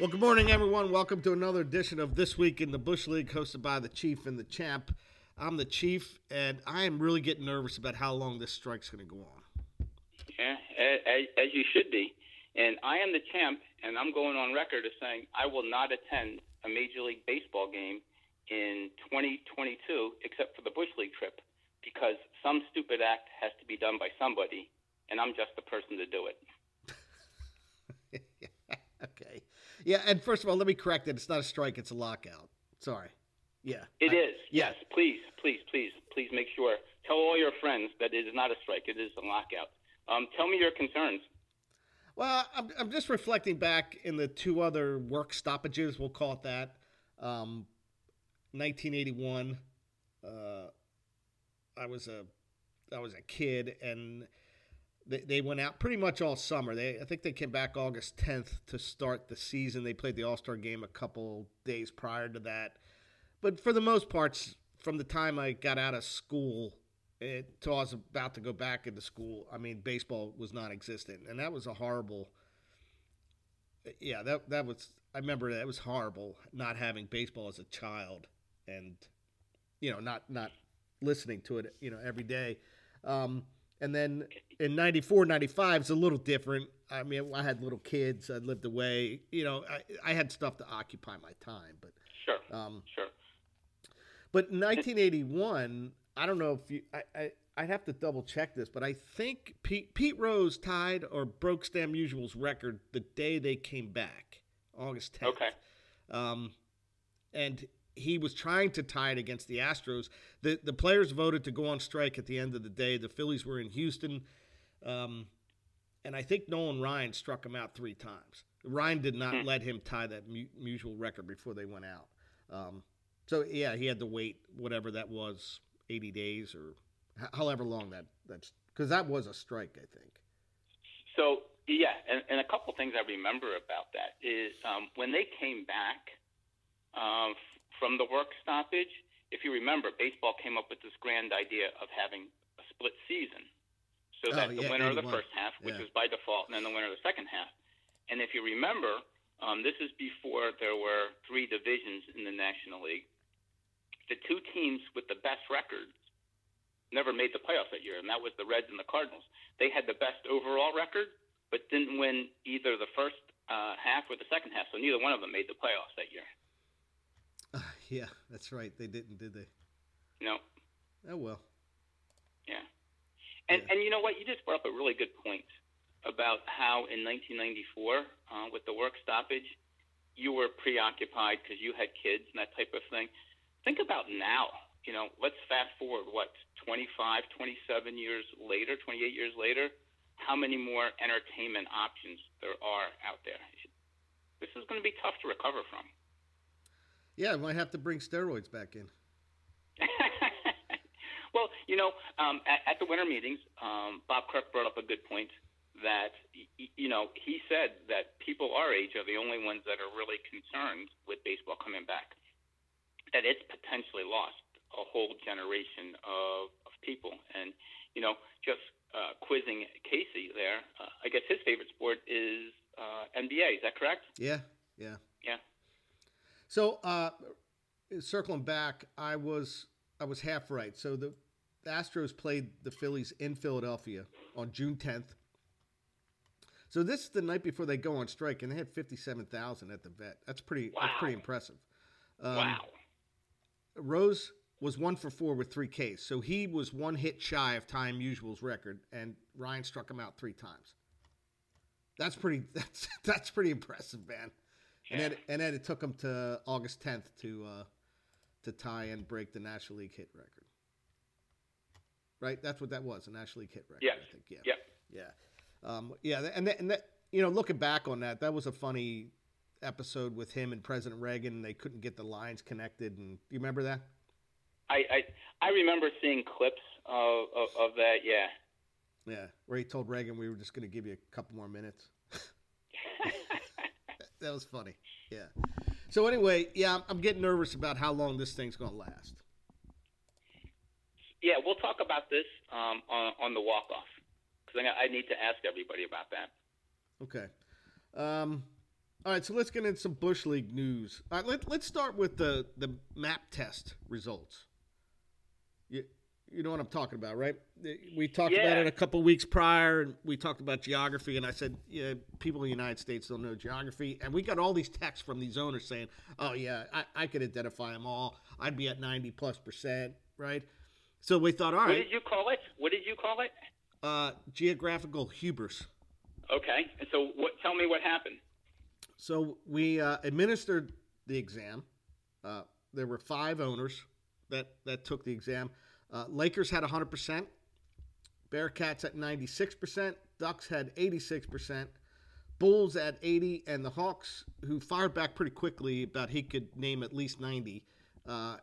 Well, good morning, everyone. Welcome to another edition of This Week in the Bush League, hosted by the Chief and the Champ. I'm the Chief, and I am really getting nervous about how long this strike's going to go on. Yeah, as, as you should be. And I am the champ, and I'm going on record as saying I will not attend a Major League Baseball game in 2022 except for the Bush League trip because some stupid act has to be done by somebody, and I'm just the person to do it. okay. Yeah, and first of all, let me correct it. It's not a strike; it's a lockout. Sorry. Yeah. It I, is. Yes. Please, please, please, please make sure. Tell all your friends that it is not a strike; it is a lockout. Um, tell me your concerns. Well, I'm, I'm just reflecting back in the two other work stoppages. We'll call it that. Um, 1981. Uh, I was a I was a kid, and they, they went out pretty much all summer. They I think they came back August 10th to start the season. They played the All Star game a couple days prior to that, but for the most parts, from the time I got out of school until I was about to go back into school, I mean, baseball was non-existent, and that was a horrible. Yeah, that that was. I remember that was horrible not having baseball as a child, and you know, not not listening to it, you know, every day. Um, and then in 94, 95 is a little different. I mean, I had little kids. I lived away. You know, I, I had stuff to occupy my time. But sure, um, sure. But in 1981, I don't know if you. I, I I'd have to double check this, but I think Pete Pete Rose tied or broke Stan Musial's record the day they came back, August 10th. Okay. Um, and he was trying to tie it against the Astros. The the players voted to go on strike at the end of the day. The Phillies were in Houston, um, and I think Nolan Ryan struck him out three times. Ryan did not hmm. let him tie that mu- Musial record before they went out. Um, so yeah, he had to wait whatever that was, eighty days or however long that that's because that was a strike, I think. So yeah, and, and a couple things I remember about that is um, when they came back um, from the work stoppage, if you remember, baseball came up with this grand idea of having a split season. So that oh, yeah, the winner of the first half, which yeah. was by default, and then the winner of the second half. And if you remember, um, this is before there were three divisions in the National League. The two teams with the best records never made the playoffs that year, and that was the Reds and the Cardinals. They had the best overall record, but didn't win either the first uh, half or the second half, so neither one of them made the playoffs that year. Yeah, that's right. They didn't, did they? No. Oh well. Yeah. And yeah. and you know what? You just brought up a really good point about how in 1994, uh, with the work stoppage, you were preoccupied because you had kids and that type of thing. Think about now. You know, let's fast forward what 25, 27 years later, 28 years later. How many more entertainment options there are out there? This is going to be tough to recover from. Yeah, might have to bring steroids back in. well, you know, um, at, at, the winter meetings, um, Bob Kirk brought up a good point that, you know, he said that people our age are the only ones that are really concerned with baseball coming back, that it's potentially lost a whole generation of, of people. And, you know, just uh, quizzing Casey there, uh, I guess his favorite sport is uh, NBA. Is that correct? Yeah, yeah. Yeah. So, uh, circling back, I was I was half right. So the Astros played the Phillies in Philadelphia on June 10th. So this is the night before they go on strike, and they had fifty-seven thousand at the vet. That's pretty. Wow. That's pretty impressive. Um, wow. Rose was one for four with three Ks, so he was one hit shy of tying Musial's record, and Ryan struck him out three times. That's pretty. That's that's pretty impressive, man. And then, and then it took them to August 10th to uh, to tie and break the National League hit record. Right, that's what that was, a National League hit record. Yeah, I think. Yeah, yeah, yeah, um, yeah. And that, and that, you know, looking back on that, that was a funny episode with him and President Reagan. They couldn't get the lines connected, and do you remember that? I I, I remember seeing clips of, of, of that. Yeah. Yeah, where he told Reagan we were just going to give you a couple more minutes. That was funny. Yeah. So anyway, yeah, I'm, getting nervous about how long this thing's going to last. Yeah, we'll talk about this um, on, on the walk off because I, I need to ask everybody about that. Okay. Um, All right, so let's get into some Bush League news. All right, let, let's start with the, the map test results. You, know what I'm talking about, right? We talked Yeah. about it a couple weeks prior, and we talked about geography, and I said, yeah, people in the United States don't know geography. And we got all these texts from these owners saying, oh, yeah, I, I could identify them all. I'd be at 90 plus percent, right? So we thought, all right. What did you call it? What did you call it? uh, geographical hubris. Okay. And so, what? Tell me what happened. So we uh, administered the exam. Uh, there were five owners that, that took the exam. Uh, Lakers had 100%, Bearcats at 96%, Ducks had 86%, Bulls at 80, and the Hawks, who fired back pretty quickly, about he could name at least 90. Uh,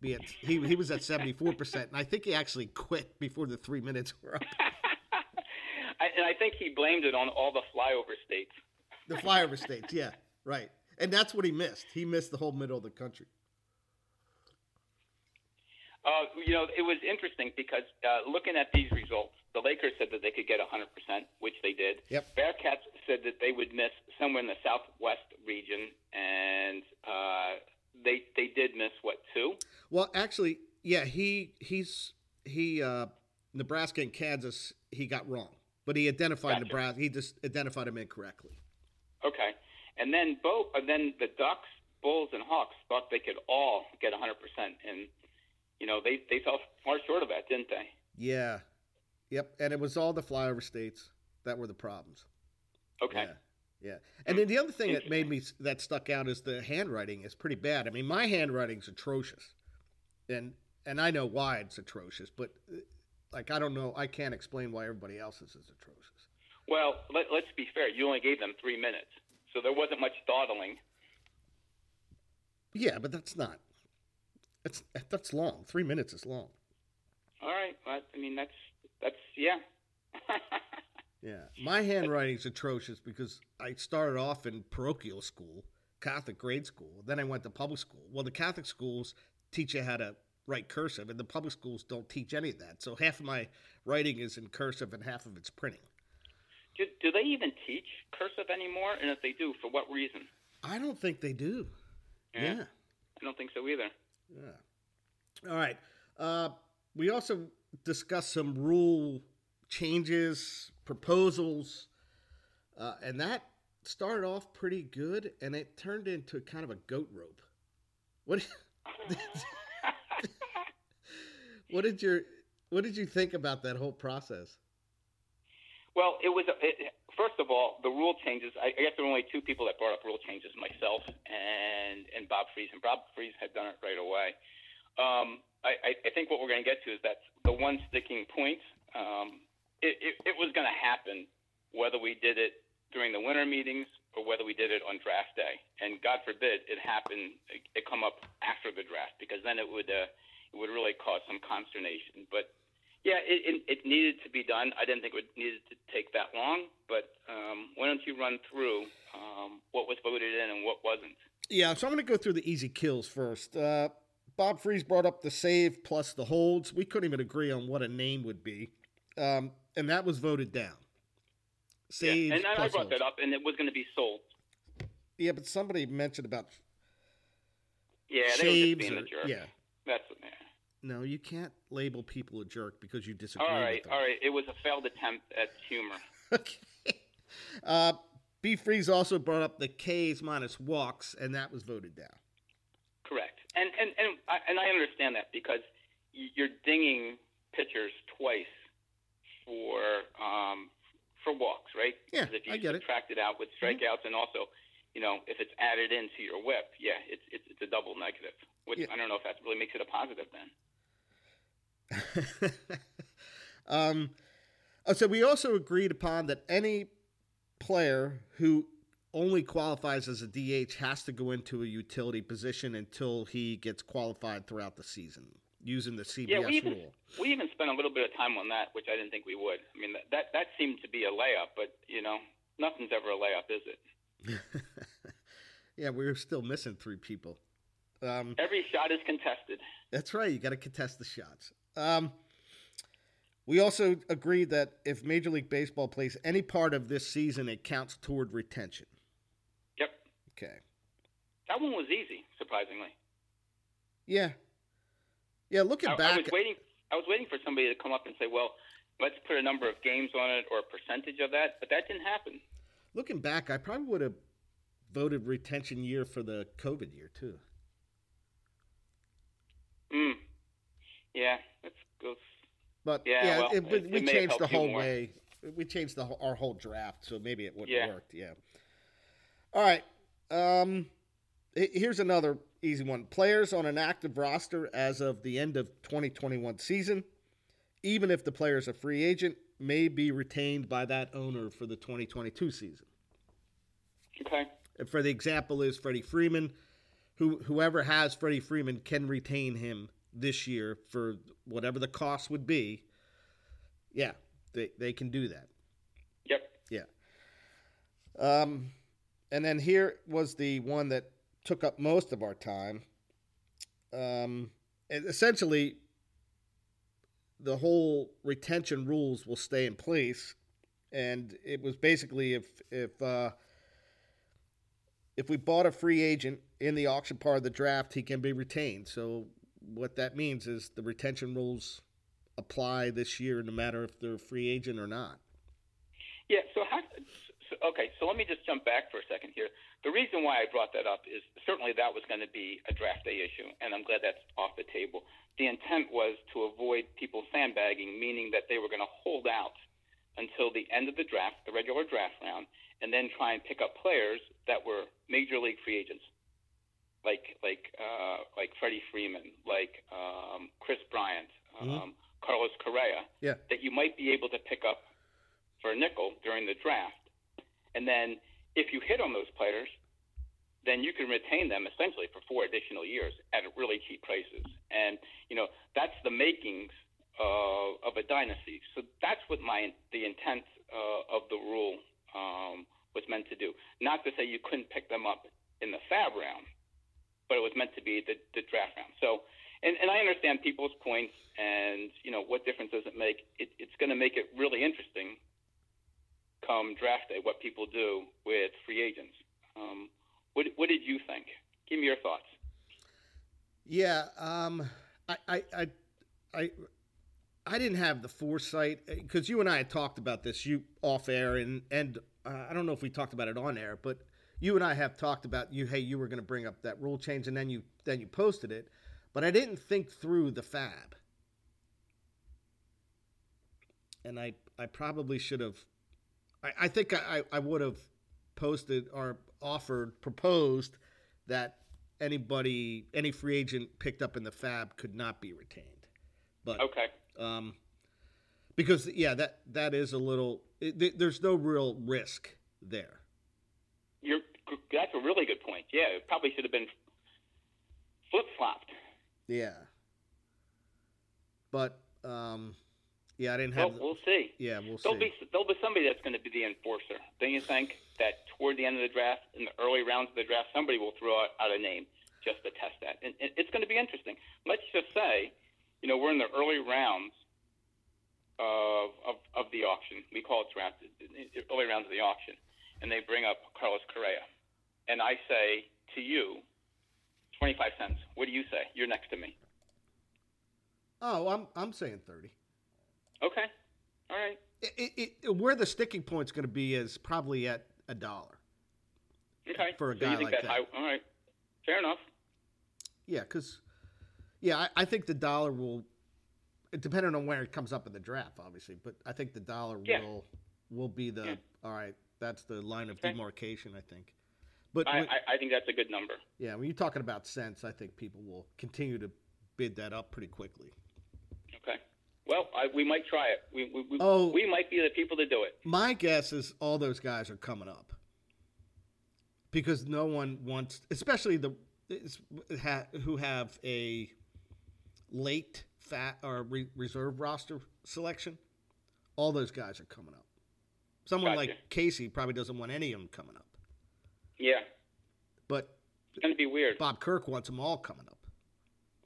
be at, he, he was at 74%, and I think he actually quit before the three minutes were up. I, and I think he blamed it on all the flyover states. The flyover states, yeah, right. And that's what he missed. He missed the whole middle of the country. Uh, you know, it was interesting because uh, looking at these results, the Lakers said that they could get 100%, which they did. Yep. Bearcats said that they would miss somewhere in the southwest region, and uh, they they did miss what two? Well, actually, yeah, he he's he uh, Nebraska and Kansas he got wrong, but he identified Gotcha. Nebraska. He just identified them incorrectly. Okay, and then both, and then the Ducks, Bulls, and Hawks thought they could all get 100%, and you know they they fell far short of that, didn't they? Yeah, yep, and it was all the flyover states that were the problems. Okay. Yeah. Yeah, and then the other thing that made me that stuck out is the handwriting is pretty bad. I mean, my handwriting's atrocious, and and I know why it's atrocious, but uh, like I don't know, I can't explain why everybody else's is atrocious. Well, let, let's be fair. You only gave them three minutes, so there wasn't much dawdling. Yeah, but that's not. That's that's long. Three minutes is long. All right. Well, I mean, that's that's yeah. Yeah, my handwriting's atrocious because I started off in parochial school, Catholic grade school. Then I went to public school. Well, the Catholic schools teach you how to write cursive, and the public schools don't teach any of that. So half of my writing is in cursive, and half of it's printing. do, do they even teach cursive anymore? And if they do, for what reason? I don't think they do. Yeah, I don't think so either. Yeah. All right. Uh, we also discussed some rule changes, proposals, uh, and that started off pretty good, and it turned into kind of a goat rope. What? what did your What did you think about that whole process? Well, it was. It, first of all, the rule changes. I, I guess there were only two people that brought up rule changes: myself and and Bob Fries. And Bob Fries had done it right away. Um, I, I, think what we're going to get to is that the one sticking point. Um, it, it, it was going to happen whether we did it during the winter meetings or whether we did it on draft day. And God forbid it happened. It, it come up after the draft because then it would uh, it would really cause some consternation. But yeah, it, it, it needed to be done. I didn't think it needed to take that long, but um, why don't you run through um, what was voted in and what wasn't? Yeah, so I'm going to go through the easy kills first. Uh, Bob Fries brought up the save plus the holds. We couldn't even agree on what a name would be, um, and that was voted down. Save yeah, and I brought holds. that up, and it was going to be sold. Yeah, but somebody mentioned about Yeah, they were just being or- a jerk. yeah, That's yeah. No, you can't label people a jerk because you disagree All right, with them. all right. It was a failed attempt at humor. okay. Uh, B. Freeze also brought up the K's minus walks, and that was voted down. Correct. And and and I, and I understand that because you're dinging pitchers twice for um, for walks, right? Yeah, if you I get it. subtract it out with strikeouts, and also, you know, if it's added into your WHIP, yeah, it's it's, it's a double negative. Which Yeah. I don't know if that really makes it a positive then. um, oh, so we also agreed upon that any player who only qualifies as a DH has to go into a utility position until he gets qualified throughout the season using the CBS Yeah, we even rule. we even spent a little bit of time on that, which I didn't think we would. I mean, that that, that seemed to be a layup, but you know, nothing's ever a layup, is it? yeah, we're still missing three people. Um, Every shot is contested. That's right. You got to contest the shots. Um, we also agreed that if Major League Baseball plays any part of this season, it counts toward retention. Yep. Okay. That one was easy, surprisingly. Yeah. Yeah, looking I, back I was waiting. I was waiting for somebody to come up and say, "Well, let's put a number of games on it or a percentage of that," but that didn't happen. looking back, I probably would have voted retention year for the COVID year too. Mm. Yeah, that's goes. But Yeah, yeah, well, it, but it- we changed the whole way. We changed the whole, our whole draft, so maybe it wouldn't Yeah. have worked. Yeah. All right. Um, here's another easy one. Players on an active roster as of the end of 2021 season, even if the player is a free agent, may be retained by that owner for the 2022 season. Okay. And for the example is Freddie Freeman, who whoever has Freddie Freeman can retain him this year for whatever the cost would be. Yeah, they they can do that. Yep. Yeah. Um, and then here was the one that took up most of our time. Um, essentially, the whole retention rules will stay in place, and it was basically if if uh, if we bought a free agent in the auction part of the draft, he can be retained. So what that means is the retention rules apply this year, no matter if they're a free agent or not. Yeah. So how? So, okay. So let me just jump back for a second here. The reason why I brought that up is certainly that was going to be a draft day issue, and I'm glad that's off the table. The intent was to avoid people sandbagging, meaning that they were going to hold out until the end of the draft, the regular draft round, and then try and pick up players that were major league free agents, like like uh, like Freddie Freeman, like um, Kris Bryant, um, Carlos Correa, Yeah. that you might be able to pick up for a nickel during the draft. And then if you hit on those players, then you can retain them essentially for four additional years at really cheap prices. And you know that's the makings uh, of a dynasty. So that's what my the intent uh, of the rule um, was meant to do. Not to say you couldn't pick them up in the fab round, but it was meant to be the, the draft round. So. And, and I understand people's points, and you know what difference does it make? It, it's going to make it really interesting come draft day what people do with free agents. Um, what, what did you think? Give me your thoughts. Yeah, um, I, I, I, I, I didn't have the foresight because you and I had talked about this you off air, and and uh, I don't know if we talked about it on air, but you and I have talked about you. Hey, you were going to bring up that rule change, and then you then you posted it, but I didn't think through the fab, and I I probably should have. I, I think I, I would have posted or offered proposed that anybody any free agent picked up in the fab could not be retained but Okay. um because yeah that that is a little it, there's no real risk there that's a really good point. Yeah, it probably should have been flip flopped. yeah but um yeah i didn't have Well, the, we'll see. yeah we'll There'll see be there'll be somebody that's going to be the enforcer. Don't you think that toward the end of the draft, in the early rounds of the draft, somebody will throw out, out a name just to test that, and it, it's going to be interesting. Let's just say, you know, we're in the early rounds of of, of the auction. We call it draft early rounds of the auction, and they bring up Carlos Correa, and I say to you, twenty five cents. What do you say? You're next to me. oh i'm i'm saying 30 Okay. All right. it, it, it, where the sticking point's going to be is probably at a dollar Okay. For a so guy like that. high- all right. Fair enough. Yeah, because yeah, I, I think the dollar will, depending on where it comes up in the draft, obviously. But I think the dollar Yeah. will will be the Yeah. all right. That's the line of Okay. demarcation, I think. But I, when- I, I think that's a good number. yeah, when you're talking about cents, I think people will continue to bid that up pretty quickly. Okay. Well, I, we might try it. We, we, we, Oh. we might be the people to do it. My guess is all those guys are coming up because no one wants, especially the who have a late fat or re- reserve roster selection. All those guys are coming up. Someone Gotcha. like Casey probably doesn't want any of them coming up, Yeah. but It's going to be weird. Bob Kirk wants them all coming up,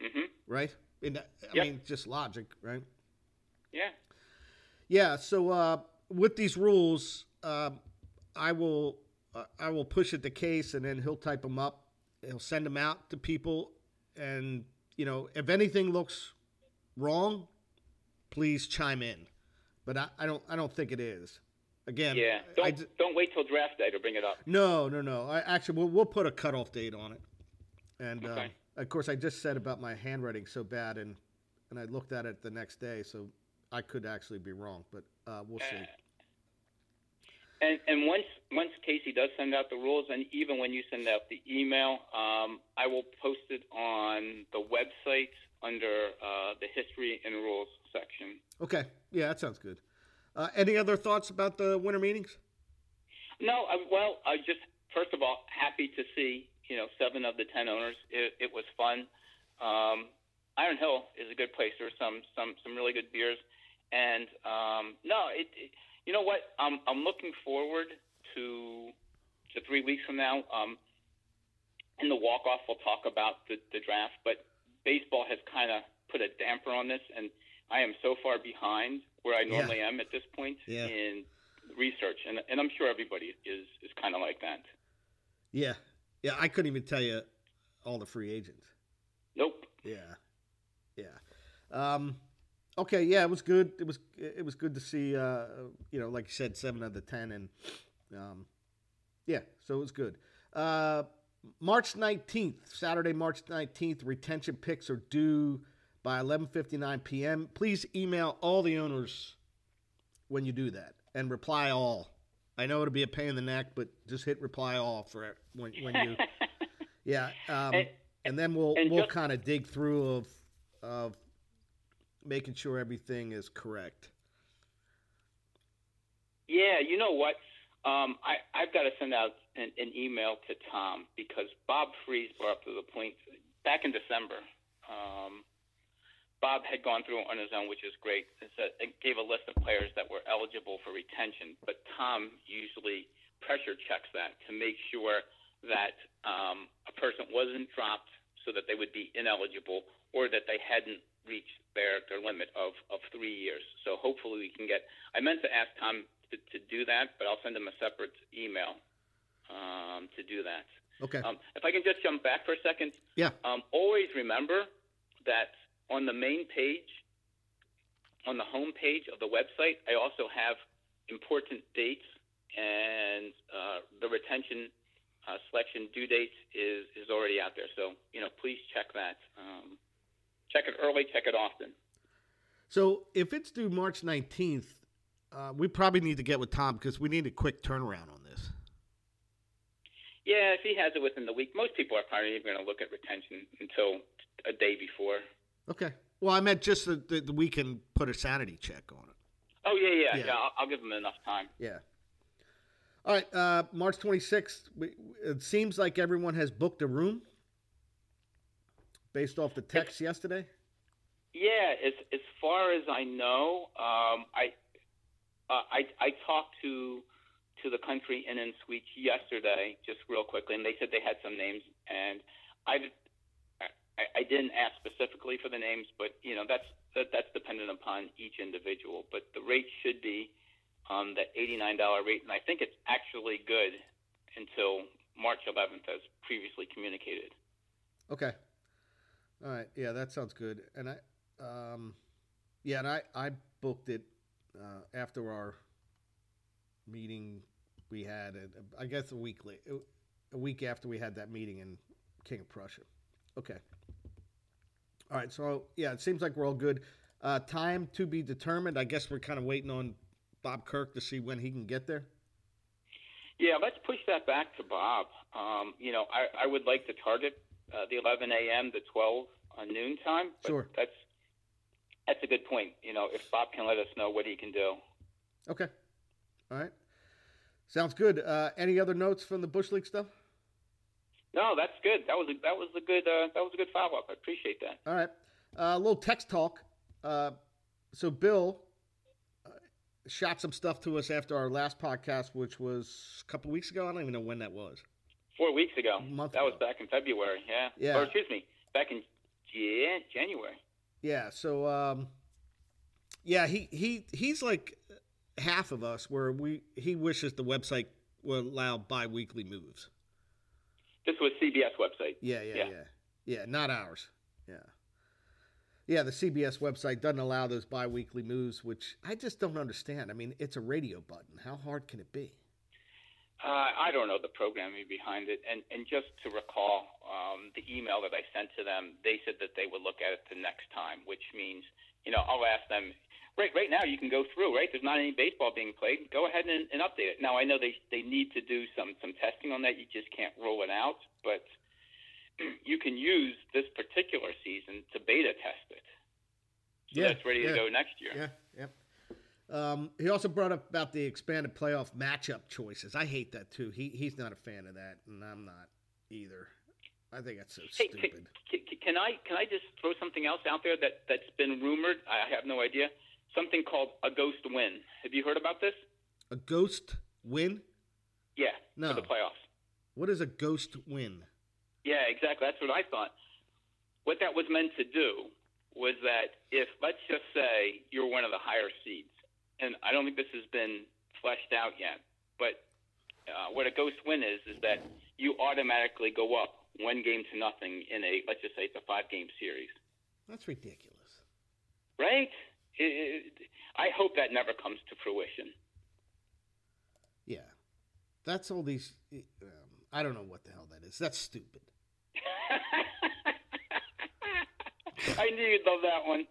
hmm right? And I Yep. mean, just logic, right? Yeah. Yeah. So uh, with these rules, um, I will uh, I will push it to Case, and then he'll type them up. He'll send them out to people, and you know, if anything looks wrong, please chime in. But I, I don't I don't think it is. Again, Yeah. Don't d- don't wait till draft day to bring it up. no, no, no. I actually we'll, we'll put a cutoff date on it. And Okay. uh, of course, I just said about my handwriting so bad, and and I looked at it the next day, so I could actually be wrong, but uh, we'll see. And and once once Casey does send out the rules, and even when you send out the email, um, I will post it on the website under uh, the history and rules section. Okay, yeah, that sounds good. Uh, any other thoughts about the winter meetings? No, I, well, I just first of all happy to see you know seven of the ten owners. It, it was fun. Um, Iron Hill is a good place. There's some some some really good beers, and um, no, it, it you know what? I'm I'm looking forward to to three weeks from now. Um, in the walk off, we'll talk about the, the draft, but baseball has kind of put a damper on this, and I am so far behind where I Yeah. normally am at this point Yeah. in research, and and I'm sure everybody is is kind of like that. Yeah, yeah, I couldn't even tell you all the free agents. Nope. Yeah, yeah. Um, okay, yeah, it was good. It was it was good to see. Uh, you know, like you said, seven out of the ten, and um, yeah, so it was good. Uh, March nineteenth, Saturday, March nineteenth. Retention picks are due by eleven fifty nine p.m. Please email all the owners when you do that and reply all. I know it'll be a pain in the neck, but just hit reply all for it when when you. Yeah, um, And- and then we'll and we'll kind of dig through of of making sure everything is correct. Yeah, you know what? Um, I, I've got to send out an, an email to Tom because Bob Freeze brought up to the point back in December. Um, Bob had gone through on his own, which is great. It, gave a list of players that were eligible for retention, but Tom usually pressure checks that to make sure that um, a person wasn't dropped so that they would be ineligible or that they hadn't reached their, their limit of, of three years. So hopefully we can get. I meant to ask Tom to, to do that, but I'll send him a separate email um, to do that. Okay. Um, if I can just jump back for a second, yeah. um, always remember that on the main page, on the home page of the website, I also have important dates, and uh, the retention uh, selection due date is, is already out there. So, you know, please check that. Um, check it early, check it often. So if it's due March nineteenth, uh, we probably need to get with Tom because we need a quick turnaround on this. Yeah, if he has it within the week, most people are probably even going to look at retention until a day before. Okay. Well, I meant just that that we can put a sanity check on it. Oh yeah, yeah, Yeah. yeah. I'll, I'll give them enough time. Yeah. All right. Uh, March twenty sixth. We, It seems like everyone has booked a room based off the text yesterday. Yeah, as as far as I know, um, I, uh, I I talked to to the country inn and suites yesterday, just real quickly, and they said they had some names, and I did- I, I didn't ask specifically for the names, but you know that's that, that's dependent upon each individual. But the rate should be um, nine dollar rate, and I think it's actually good until March eleventh, as previously communicated. Okay. All right. Yeah, that sounds good. And I, um, yeah, and I, I booked it uh, after our meeting we had. uh, I guess a week late, a week after we had that meeting in King of Prussia. Okay. All right. So yeah, it seems like we're all good. Uh, time to be determined. I guess we're kind of waiting on Bob Kirk to see when he can get there. Yeah, let's push that back to Bob. Um, you know, I, I would like to target uh, the 11 a.m. to 12 uh, noon time. Sure. That's that's a good point. You know, if Bob can let us know what he can do. Okay. All right. Sounds good. Uh, any other notes from the Bush League stuff? No, that's good. That was a, that was a good uh, that was a good follow up. I appreciate that. All right. Uh, a little text talk. Uh, so Bill uh, shot some stuff to us after our last podcast, which was a couple weeks ago. I don't even know when that was. Four weeks ago. A month that was back in February. Yeah. Yeah. Or excuse me, back in Jan- January. Yeah. So um, yeah, he he he's like half of us, where we he wishes the website would allow bi-weekly moves. This was CBS website. Yeah, yeah, Yeah. yeah, yeah. Not ours. Yeah, yeah. The CBS website doesn't allow those bi-weekly moves, which I just don't understand. I mean, it's a radio button. How hard can it be? Uh, I don't know the programming behind it, and and just to recall um, the email that I sent to them, they said that they would look at it the next time, which means you know I'll ask them. Right, right now you can go through. Right, there's not any baseball being played. Go ahead and, and update it. Now I know they they need to do some some testing on that. You just can't roll it out, but you can use this particular season to beta test it. So Yeah, it's ready yeah. to go next year. Yeah, yeah. Um, he also brought up about the expanded playoff matchup choices. I hate that too. He he's not a fan of that, and I'm not either. I think that's so Hey, stupid. Can, can, can I can I just throw something else out there that that's been rumored? I have no idea. Something called a ghost win. Have you heard about this? A ghost win? Yeah, No. for the playoffs. What is a ghost win? Yeah, exactly. That's what I thought. What that was meant to do was that if let's just say you're one of the higher seeds, and I don't think this has been fleshed out yet, but uh, what a ghost win is is that you automatically go up one game to nothing in a let's just say it's a five game series. That's ridiculous. right? It, it, I hope that never comes to fruition. Yeah, that's all these. Um, I don't know what the hell that is. That's stupid. I knew you'd love that one.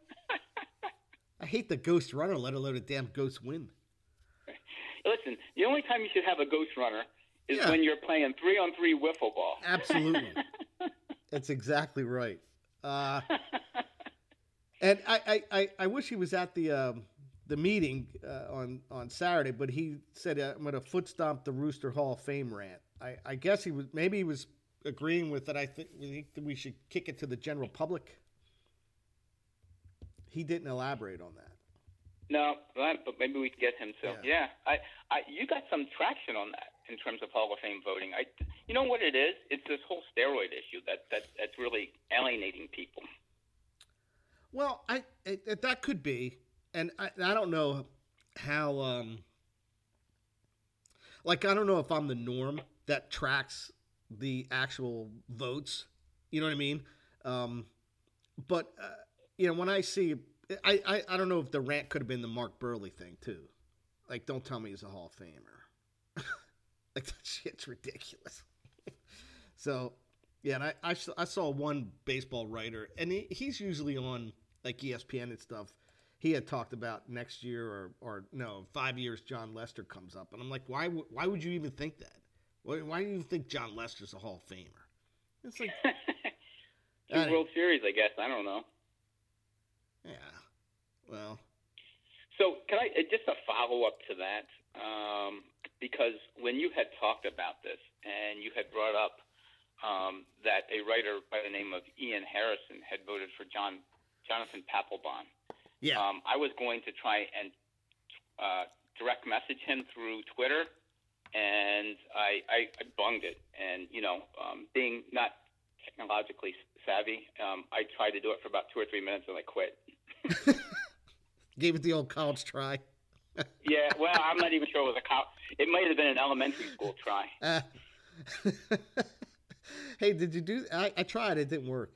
I hate the ghost runner, let alone a damn ghost win. Listen, the only time you should have a ghost runner is Yeah. when you're playing three on three wiffle ball. Absolutely. That's exactly right. Uh, and I, I, I, I wish he was at the um, the meeting uh, on on Saturday, but he said I'm going to foot stomp the Rooster Hall of Fame rant. I, I guess he was maybe he was agreeing with that. I think we think that we should kick it to the general public. He didn't elaborate on that. no, but but maybe we can get him to. Yeah. Yeah, I, I, you got some traction on that in terms of Hall of Fame voting. I, you know what it is? It's this whole steroid issue that that that's really alienating people. Well, I it, it- that could be, and I, I don't know how. Um, like I don't know if I'm the norm that tracks the actual votes. You know what I mean? Um, but uh, you know when I see, I, I I don't know if the rant could have been the Mark Buehrle thing too. Like, don't tell me he's a Hall of Famer. like that shit's ridiculous. so yeah, and I, I, I saw one baseball writer, and he, he's usually on like ESPN and stuff. He had talked about next year or, or no, five years. Jon Lester comes up, and I'm like, why? Why would you even think that? Why, why do you think Jon Lester's a Hall of Famer? It's like, Two I- World Series, I guess. I don't know. yeah, well, So, can I uh, just a follow up to that? Um, because when you had talked about this and you had brought up um, that a writer by the name of Ian Harrison had voted for John Jonathan Papelbon, yeah, um, I was going to try and uh, direct message him through Twitter, and I, I, I bunged it. And you know, um, being not technologically savvy, um, I tried to do it for about two or three minutes, and I quit. gave it the old college try. Yeah, well, I'm not even sure it was a cop. It might have been an elementary school try. Uh, hey, did you do? I, I tried. It didn't work.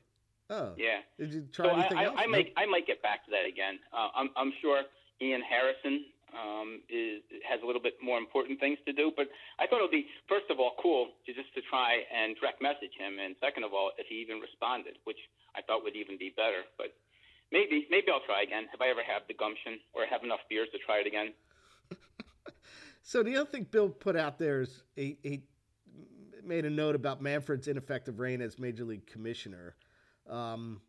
Oh, Yeah. Did you try So I, anything I, else? I Nope. might I might get back to that again. Uh, I'm I'm sure Ian Harrison um, is has a little bit more important things to do, but I thought it would be first of all cool to just to try and direct message him, and second of all, if he even responded, which I thought would even be better. But maybe maybe I'll try again if I ever have the gumption or have enough beers to try it again. So the other thing Bill put out there is he, he made a note about Manfred's ineffective reign as major league commissioner. Um,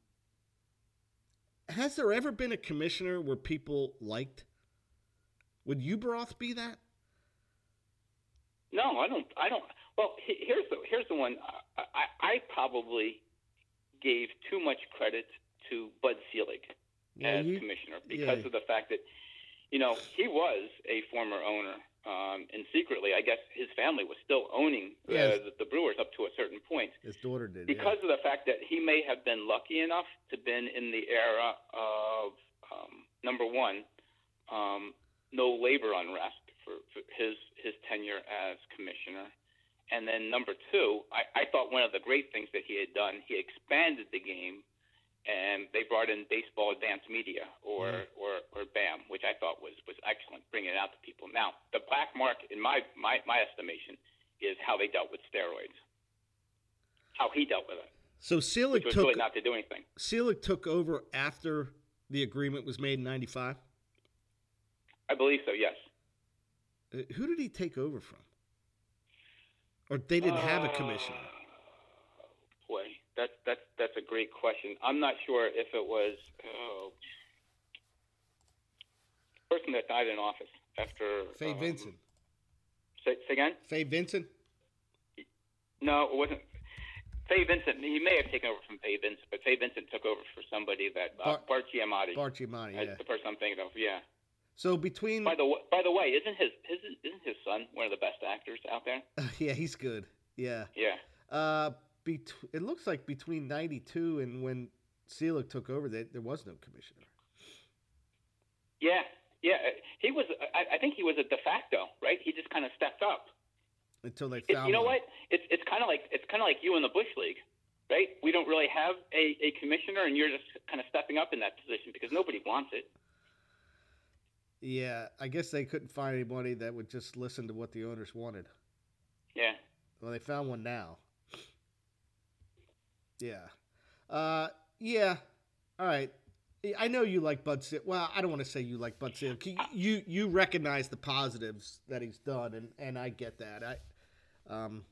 has there ever been a commissioner where people liked? Would Ueberroth be that? No, I don't. I don't. Well, here's the here's the one. I, I, I probably gave too much credit to Bud Selig as you- commissioner because yeah. of the fact that you know he was a former owner, um, and secretly, I guess his family was still owning uh, Yes. the, the Brewers up to a certain point. His daughter did. yeah. Because of the fact that he may have been lucky enough to been in the era of um, number one, um, no labor unrest for, for his his tenure as commissioner. And then number two, I, I thought one of the great things that he had done, he expanded the game, and they brought in baseball advanced media or Mhm. or, or BAM, which I thought was was excellent, bringing it out to people. Now, black mark, in my my my estimation, is how they dealt with steroids, how he dealt with it, So Selig took really not to do anything. Selig took over after the agreement was made in '95. I believe so. Yes. Uh, Who did he take over from? Or they didn't have a commissioner. Uh, boy, that's that's that's a great question. I'm not sure if it was oh, person that died in office after Fay um, Vincent. Say, say again? Fay Vincent. No, it wasn't. Fay Vincent. He may have taken over from Fay Vincent, but Fay Vincent took over for somebody that uh, Bart- Bart Giamatti. Bart Giamatti. Yeah. the person I'm thinking of. Yeah. So between By the by the way, isn't his his isn't his son one of the best actors out there? yeah, he's good. Yeah. Yeah. Uh, bet- it looks like between '92 and when Selig took over, there, there was no commissioner. Yeah. Yeah. He was. I, I think he was a de facto, right? He just kind of stepped up. until they It, found you know one. what? It's it's kind of like it's kind of like you in the bush league, right? We don't really have a, a commissioner, and you're just kind of stepping up in that position because nobody wants it. Yeah, I guess they couldn't find anybody that would just listen to what the owners wanted. Yeah. Well, they found one now. Yeah. Uh, yeah. All right. I know you like Bud. Well, I don't want to say you like Bud Selig. You, you recognize the positives that he's done, and, and I get that. I um,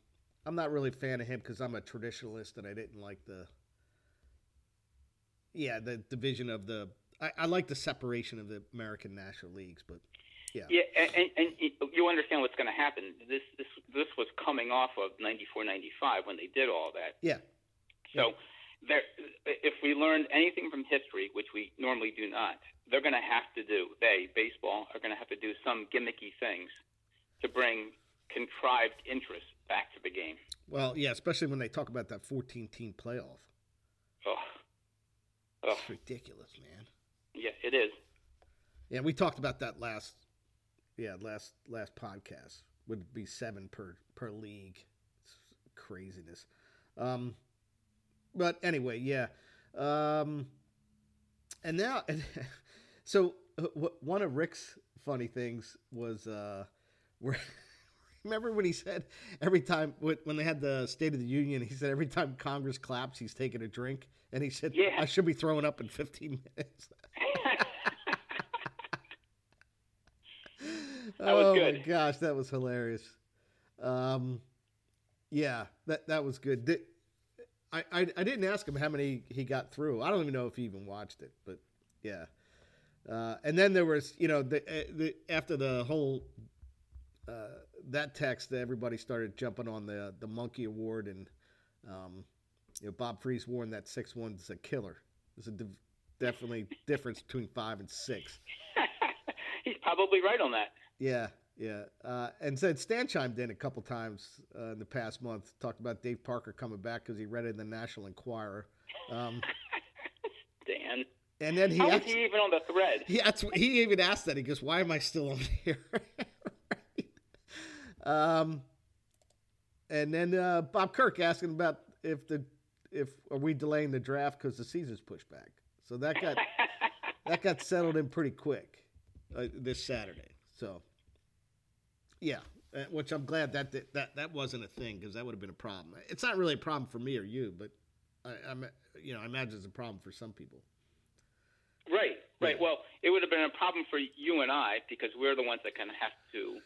I'm not really a fan of him because I'm a traditionalist, and I didn't like the yeah the division of the. I, I like the separation of the American National Leagues, but yeah, Yeah, and, and, and you understand what's going to happen. This this this was coming off of 94, 95 when they did all that. yeah, So there, if we learned anything from history, which we normally do not, they're going to have to do. They baseball are going to have to do some gimmicky things to bring contrived interest back to the game. well, yeah, especially when they talk about that 14 team playoff. Oh, oh It's ridiculous, man. yeah, it is. Yeah, we talked about that last, yeah, last last podcast. Would be seven per per league. It's craziness. Um, but anyway, yeah. Um, and now, so uh, one of Rick's funny things was, uh, where remember when he said every time when they had the State of the Union, he said every time Congress claps, he's taking a drink, and he said, Yeah. I should be throwing up in 15 minutes. Oh good. my gosh, that was hilarious. Um, yeah, that that was good. Did, I, I I didn't ask him how many he got through. I don't even know if he even watched it, but yeah. Uh, and then there was, you know, the, uh, the after the whole uh, that text, everybody started jumping on the the Monkey Award, and um, you know, Bob Freeze warned that six one's a killer. There's a div- definitely difference between five and six. He's probably right on that. Yeah, yeah. Uh, and said Stan chimed in a couple times uh, in the past month, talked about Dave Parker coming back because he read it in the National Enquirer. Um, Dan, and then he, how is asked, he even on the thread? he, that's, he even asked that. He goes, "Why am I still on here?" Right. Um, and then uh, Bob Kirk asking about if the if are we delaying the draft because the season's pushed back. So that got that got settled in pretty quick uh, this Saturday. So, yeah, uh, which I'm glad that that that, that wasn't a thing because that would have been a problem. It's not really a problem for me or you, but I, I'm you know I imagine it's a problem for some people. Right, right. Yeah. Well, it would have been a problem for you and I because we're the ones that kind of have to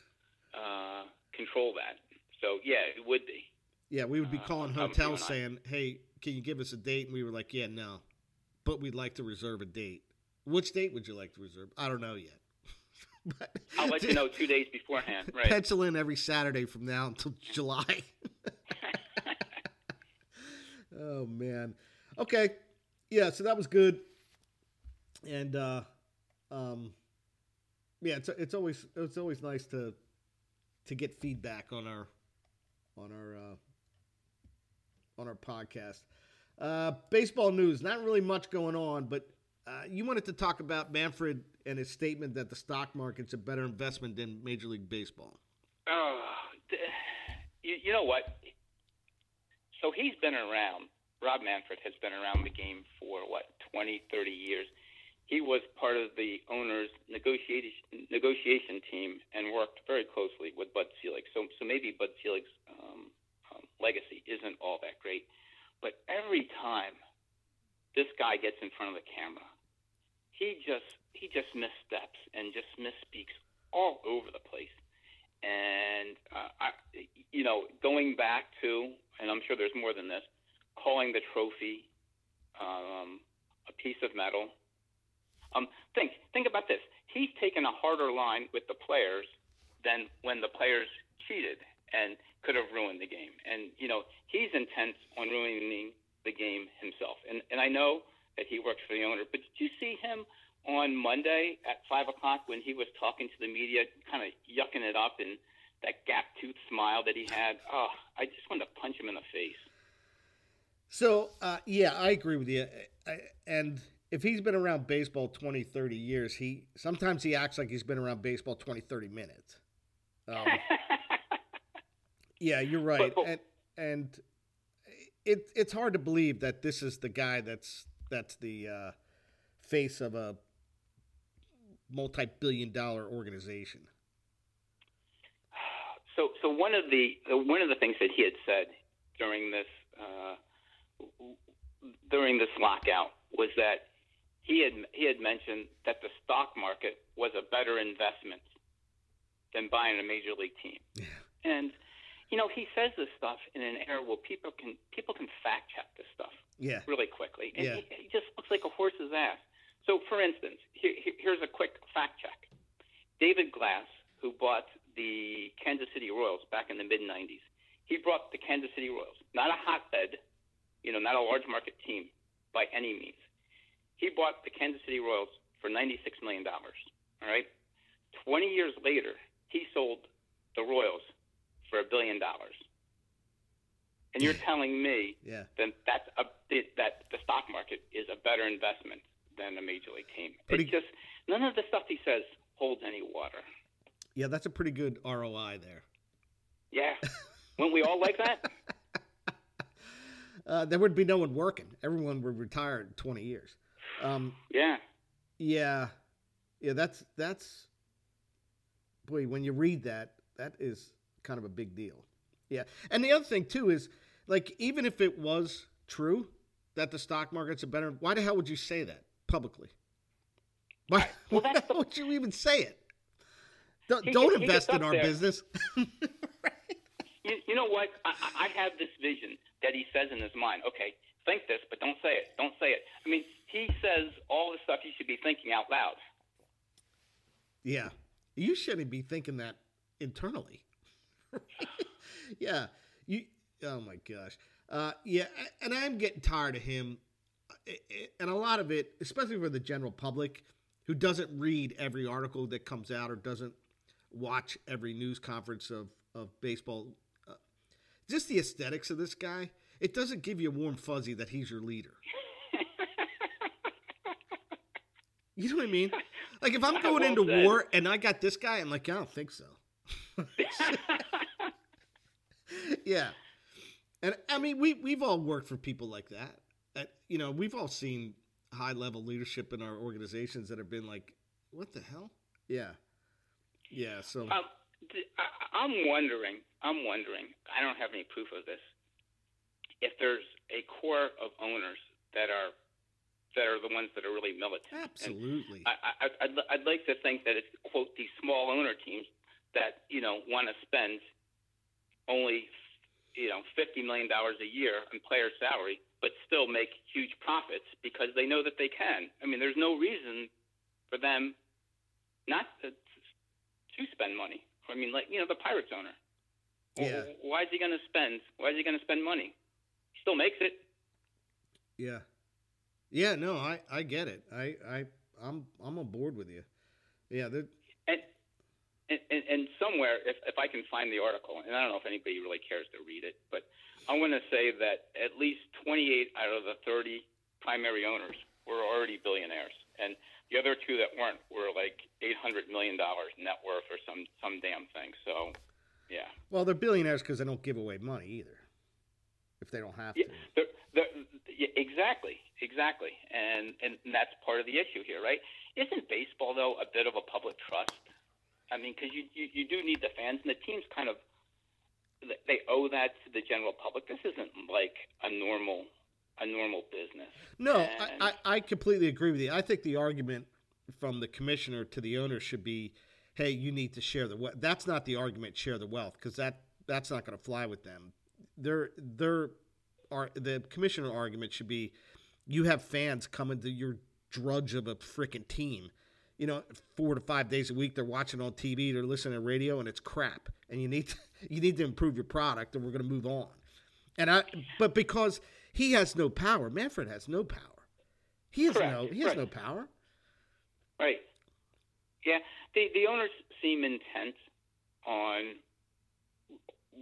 uh, control that. So yeah, it would be. Yeah, we would be Uh, calling I'm hotels saying, "Hey, can you give us a date?" And we were like, "Yeah, no, but we'd like to reserve a date. Which date would you like to reserve? I don't know yet." but I'll let you know two days beforehand. Right. Pencil in every Saturday from now until July. oh man. Okay. Yeah, so that was good. And uh um yeah, it's it's always it's always nice to to get feedback on our on our uh on our podcast. Uh baseball news, not really much going on, but uh, you wanted to talk about Manfred and his statement that the stock market's a better investment than Major League Baseball. Oh, you, you know what? So he's been around. Rob Manfred has been around the game for what 20, 30 years. He was part of the owner's negotiation negotiation team and worked very closely with Bud Selig. So, so maybe Bud Selig's um, um, legacy isn't all that great, but every time this guy gets in front of the camera, he just he just missteps and just misspeaks all over the place. And uh, I, you know, going back to, and I'm sure there's more than this, calling the trophy um, a piece of metal. Um, think think about this. He's taken a harder line with the players than when the players cheated and could have ruined the game. And you know, he's intent on ruining the game himself. And and I know that he works for the owner, but did you see him on Monday at five o'clock when he was talking to the media, kind of yucking it up and that gap tooth smile that he had? Oh, I just wanted to punch him in the face. So uh, yeah, I agree with you. I, and if he's been around baseball 20, 30 years, he sometimes he acts like he's been around baseball 20, 30 minutes. Um, yeah, you're right. But, but, and and it it's hard to believe that this is the guy that's that's the uh, face of a multi-billion dollar organization. So, so one of the one of the things that he had said during this uh, during this lockout was that he had he had mentioned that the stock market was a better investment than buying a major league team, yeah. and you know, he says this stuff in an era where people can people can fact check this stuff yeah. really quickly. And yeah. he, he just looks like a horse's ass. So, for instance, here, here's a quick fact check. David Glass, who bought the Kansas City Royals back in the mid 90s, he brought the Kansas City Royals, not a hotbed, you know, not a large market team by any means. He bought the Kansas City Royals for $96 million. All right? 20 years later, he sold the Royals for a billion dollars. And you're telling me yeah. that that's a, that the stock market is a better investment than a major league team. Pretty, it's just none of the stuff he says holds any water. Yeah, that's a pretty good ROI there. Yeah, wouldn't we all like that? Uh, there would be no one working. Everyone would retire in 20 years. Um, yeah. Yeah. Yeah, that's that's boy, when you read that, that is kind of a big deal. Yeah. And the other thing too is like even if it was true that the stock market's a better why the hell would you say that publicly? Why, well, why the, would you even say it? Don't, he, don't he invest in our there. business. right. you, you, know what? I, I have this vision that he says in his mind. Okay, think this, but don't say it. Don't say it. I mean, he says all the stuff you should be thinking out loud. Yeah, you shouldn't be thinking that internally. yeah. You. Oh my gosh. Uh, yeah, and I'm getting tired of him, and a lot of it, especially for the general public, who doesn't read every article that comes out or doesn't watch every news conference of of baseball. Uh, just the aesthetics of this guy, it doesn't give you a warm fuzzy that he's your leader. you know what I mean? Like if I'm going into war and I got this guy, I'm like, I don't think so. yeah. And I mean, we we've all worked for people like that. Uh, you know, we've all seen high level leadership in our organizations that have been like, "What the hell?" Yeah, yeah. So um, I'm wondering. I'm wondering. I don't have any proof of this. If there's a core of owners that are that are the ones that are really militant. Absolutely. I, I, I'd, I'd like to think that it's quote these small owner teams that you know want to spend only you know fifty million dollars a year on player salary, but still make huge profits because they know that they can. I mean, there's no reason for them not to, to spend money. I mean, like you know, the Pirates owner. Yeah. Why is he going to spend? Why is he going to spend money? He still makes it. Yeah. Yeah. No, I I get it. I I I'm I'm on board with you. Yeah. And and, and, somewhere, if, if I can find the article, and I don't know if anybody really cares to read it, but I want to say that at least 28 out of the 30 primary owners were already billionaires. and the other two that weren't were like eight hundred million dollars net worth or some some damn thing. So, yeah. Well, they're billionaires because they don't give away money either. If they don't have Yeah, to. they're, they're, yeah, exactly, exactly, and and that's part of the issue here, right? Isn't baseball though a bit of a public trust? I mean, because you, you you do need the fans, and the teams kind of they owe that to the general public. This isn't like a normal a normal business. No, And- I, I, I completely agree with you. I think the argument from the commissioner to the owner should be, "Hey, you need to share the wealth." That's not the argument. Share the wealth because that that's not going to fly with them. Their their are the commissioner argument should be, you have fans coming to your drudge of a freaking team. You know, four to five days a week, they're watching on TV, they're listening to radio, and it's crap. And you need to, you need to improve your product, and we're going to move on. And I, but because he has no power, Manfred has no power. He has Correct, no, he has right. no power. Right. Yeah. The the owners seem intent on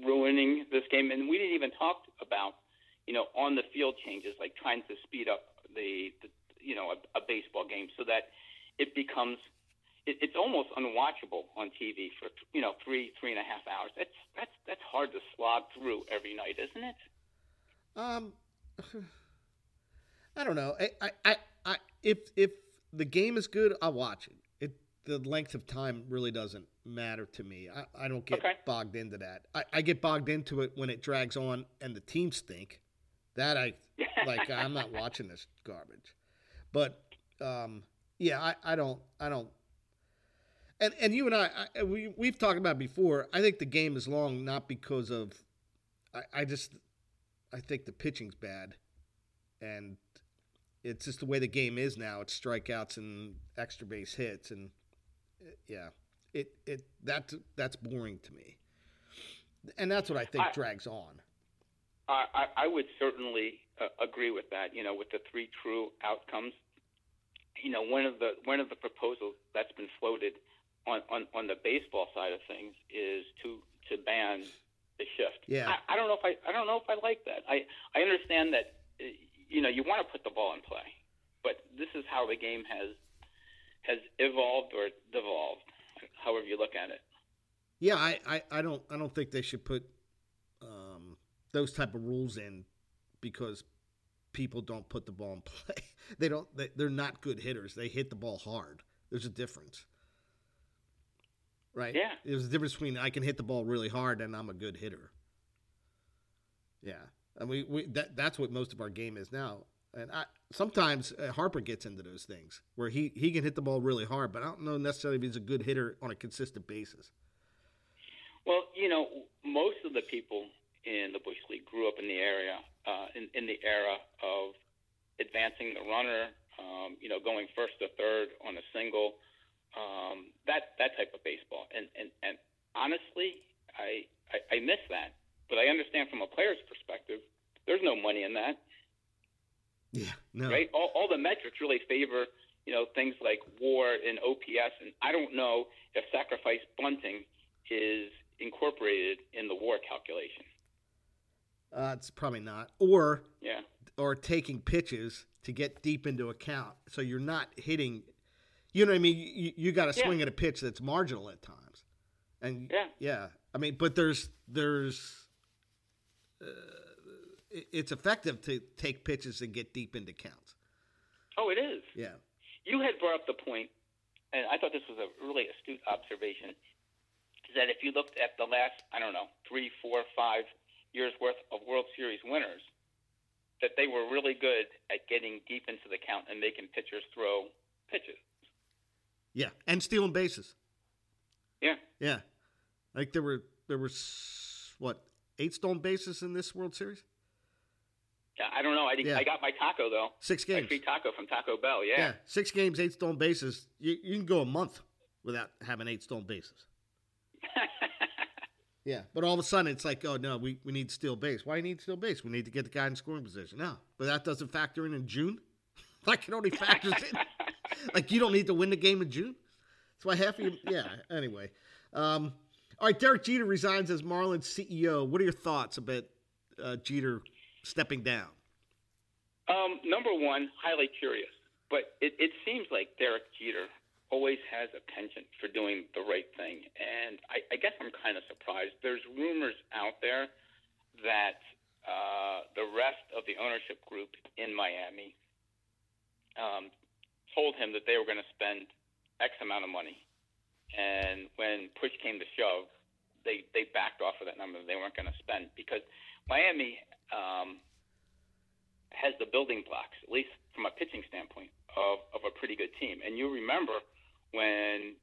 ruining this game, and we didn't even talk about you know on the field changes, like trying to speed up the, the you know a, a baseball game so that it becomes it, it's almost unwatchable on TV for you know three three and a half hours. That's that's that's hard to slog through every night, isn't it? Um, I don't know. I, I, I, I, if if the game is good, I'll watch it. It the length of time really doesn't matter to me. I, I don't get Okay. bogged into that. I, I get bogged into it when it drags on and the teams stink. That I like. I'm not watching this garbage. But um, yeah, I, I don't. I don't. And and you and I, I we we've talked about before. I think the game is long not because of. I, I just I think the pitching's bad, and it's just the way the game is now. It's strikeouts and extra base hits, and uh, yeah, it it that that's boring to me, and that's what I think I- drags on. I, I I would certainly uh, agree with that. You know, with the three true outcomes. You know, one of the one of the proposals that's been floated on, on, on the baseball side of things is to to ban the shift. Yeah. I, I don't know if I I don't know if I like that. I I understand that uh, you know you want to put the ball in play, but this is how the game has has evolved or devolved, however you look at it. Yeah, I, I, I don't I don't think they should put um, those type of rules in because people don't put the ball in play. They don't. They, they're not good hitters. They hit the ball hard. There's a difference, right? Yeah. There's a difference between I can hit the ball really hard and I'm a good hitter. Yeah, and we, we that that's what most of our game is now. And I sometimes uh, Harper gets into those things where he he can hit the ball really hard, but I don't know necessarily if he's a good hitter on a consistent basis. Well, you know, most of the people in the Bush League grew up in the area, uh, in, in the era of advancing the runner, um, you know, going first to third on a single, um, that that type of baseball. And and, and honestly, I, I I miss that. But I understand from a player's perspective, there's no money in that, Yeah, no. right? All, all the metrics really favor, you know, things like WAR and OPS, and I don't know if sacrifice bunting is incorporated in the WAR calculation. Uh, it's probably not. Or Yeah. or taking pitches to get deep into account, so you're not hitting. You know what I mean? You, you got to Yeah. swing at a pitch that's marginal at times, and Yeah. yeah. I mean, but there's there's. Uh, it's effective to take pitches and get deep into counts. Oh, it is. Yeah. You had brought up the point, and I thought this was a really astute observation, is that if you looked at the last, I don't know, three, four, five years worth of World Series winners, that they were really good at getting deep into the count and making pitchers throw pitches. Yeah, and stealing bases. Yeah. Yeah, like there were there were what eight stolen bases in this World Series? Yeah, I don't know. I, Yeah. I got my taco though. Six My games. free taco from Taco Bell. Yeah, Yeah. six games, eight stolen bases. You, you can go a month without having eight stolen bases. Yeah, but all of a sudden it's like, oh no, we, we need steel base. Why do you need steel base? We need to get the guy in scoring position. No, but that doesn't factor in in June. like it only factors in. like you don't need to win the game in June. That's why half of you. Yeah. Anyway, um, all right. Derek Jeter resigns as Marlins CEO. What are your thoughts about uh, Jeter stepping down? um, number one, highly curious. but it, it seems like Derek Jeter always has a penchant for doing the right thing, and I, I guess I'm kind of surprised. There's rumors out there that uh, the rest of the ownership group in Miami um, told him that they were going to spend X amount of money, and when push came to shove, they they backed off of that number. They weren't going to spend because Miami um, has the building blocks, at least from a pitching standpoint, of of a pretty good team. And you remember when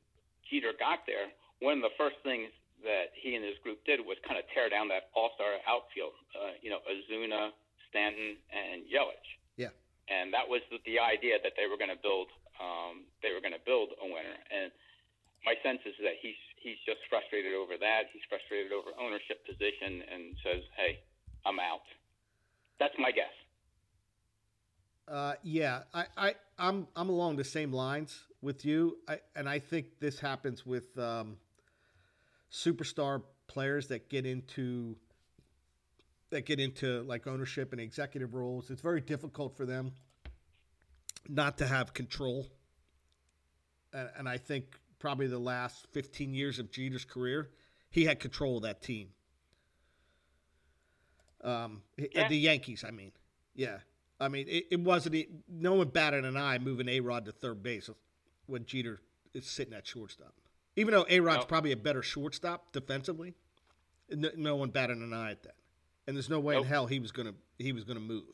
Jeter got there, one of the first things that he and his group did was kind of tear down that all-star outfield. Uh, you know, Ozuna, Stanton, and Yelich. Yeah. And that was the, the idea that they were going to build. Um, they were going to build a winner. And my sense is that he's he's just frustrated over that. He's frustrated over ownership position and says, "Hey, I'm out." That's my guess. Uh, yeah, I, I, I'm, I'm along the same lines with you, I, and I think this happens with um, superstar players that get into that get into like ownership and executive roles. It's very difficult for them not to have control, and, and I think probably the last 15 years of Jeter's career, he had control of that team. Um, yeah. the Yankees, I mean, yeah. I mean, it, it wasn't. no one batted an eye moving A Rod to third base when Jeter is sitting at shortstop. Even though A Rod's probably a better shortstop defensively, no, no, one batted an eye at that. And there's no way nope. in hell he was gonna he was gonna move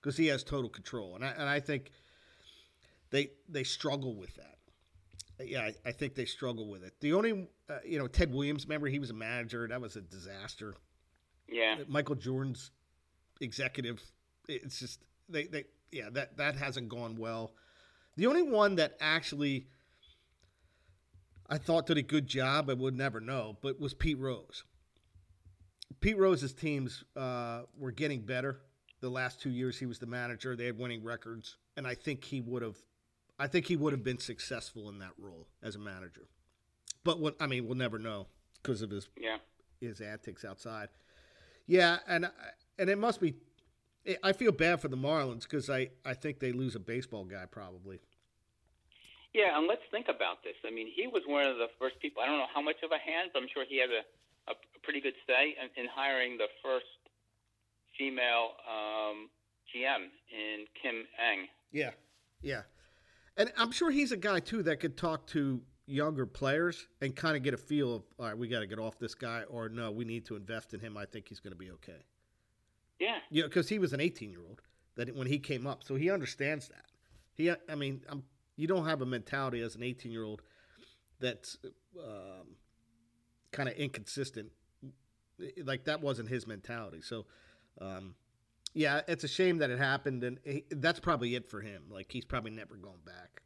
because he has total control. And I and I think they they struggle with that. Yeah, I, I think they struggle with it. The only uh, you know Ted Williams, remember he was a manager. That was a disaster. Yeah. Michael Jordan's executive. It's just they, they yeah that that hasn't gone well. The only one that actually I thought did a good job, I would never know, but was Pete Rose. Pete Rose's teams uh, were getting better the last two years he was the manager. They had winning records, and I think he would have, I think he would have been successful in that role as a manager. But what I mean, we'll never know because of his yeah his antics outside. Yeah, and and it must be I feel bad for the Marlins because I, I think they lose a baseball guy probably. Yeah, and let's think about this. I mean, he was one of the first people. I don't know how much of a hand, but I'm sure he had a, a pretty good say in, in hiring the first female um, GM in Kim Ng. Yeah, yeah, and I'm sure he's a guy too that could talk to younger players and kind of get a feel of all right, we got to get off this guy, or no, we need to invest in him. I think he's going to be okay. Yeah. You know, because he was an 18 year old that when he came up, so he understands that. He, I mean, I'm, you don't have a mentality as an 18 year old that's um, kind of inconsistent. Like that wasn't his mentality. So, um, yeah, it's a shame that it happened, and he, that's probably it for him. Like he's probably never going back.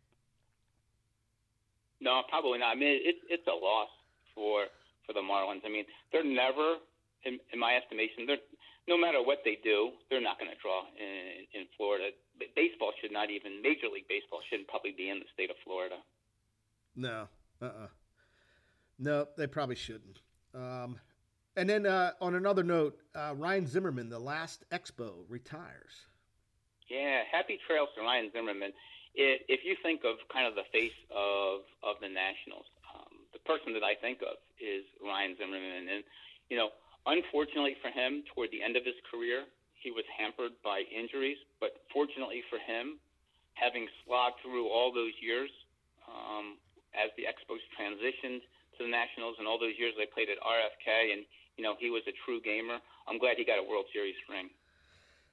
No, probably not. I mean, it's it's a loss for for the Marlins. I mean, they're never, in, in my estimation, they're no matter what they do, they're not going to draw in, in Florida. Baseball should not even Major League Baseball shouldn't probably be in the state of Florida. No, uh, uh-uh. uh no, they probably shouldn't. Um, and then uh, on another note, uh, Ryan Zimmerman, the last Expo, retires. Yeah, happy trails to Ryan Zimmerman. If, if you think of kind of the face of of the Nationals, um, the person that I think of is Ryan Zimmerman, and you know Unfortunately for him, toward the end of his career, he was hampered by injuries. But fortunately for him, having slogged through all those years um, as the Expos transitioned to the Nationals and all those years they played at RFK, and you know he was a true gamer. I'm glad he got a World Series ring.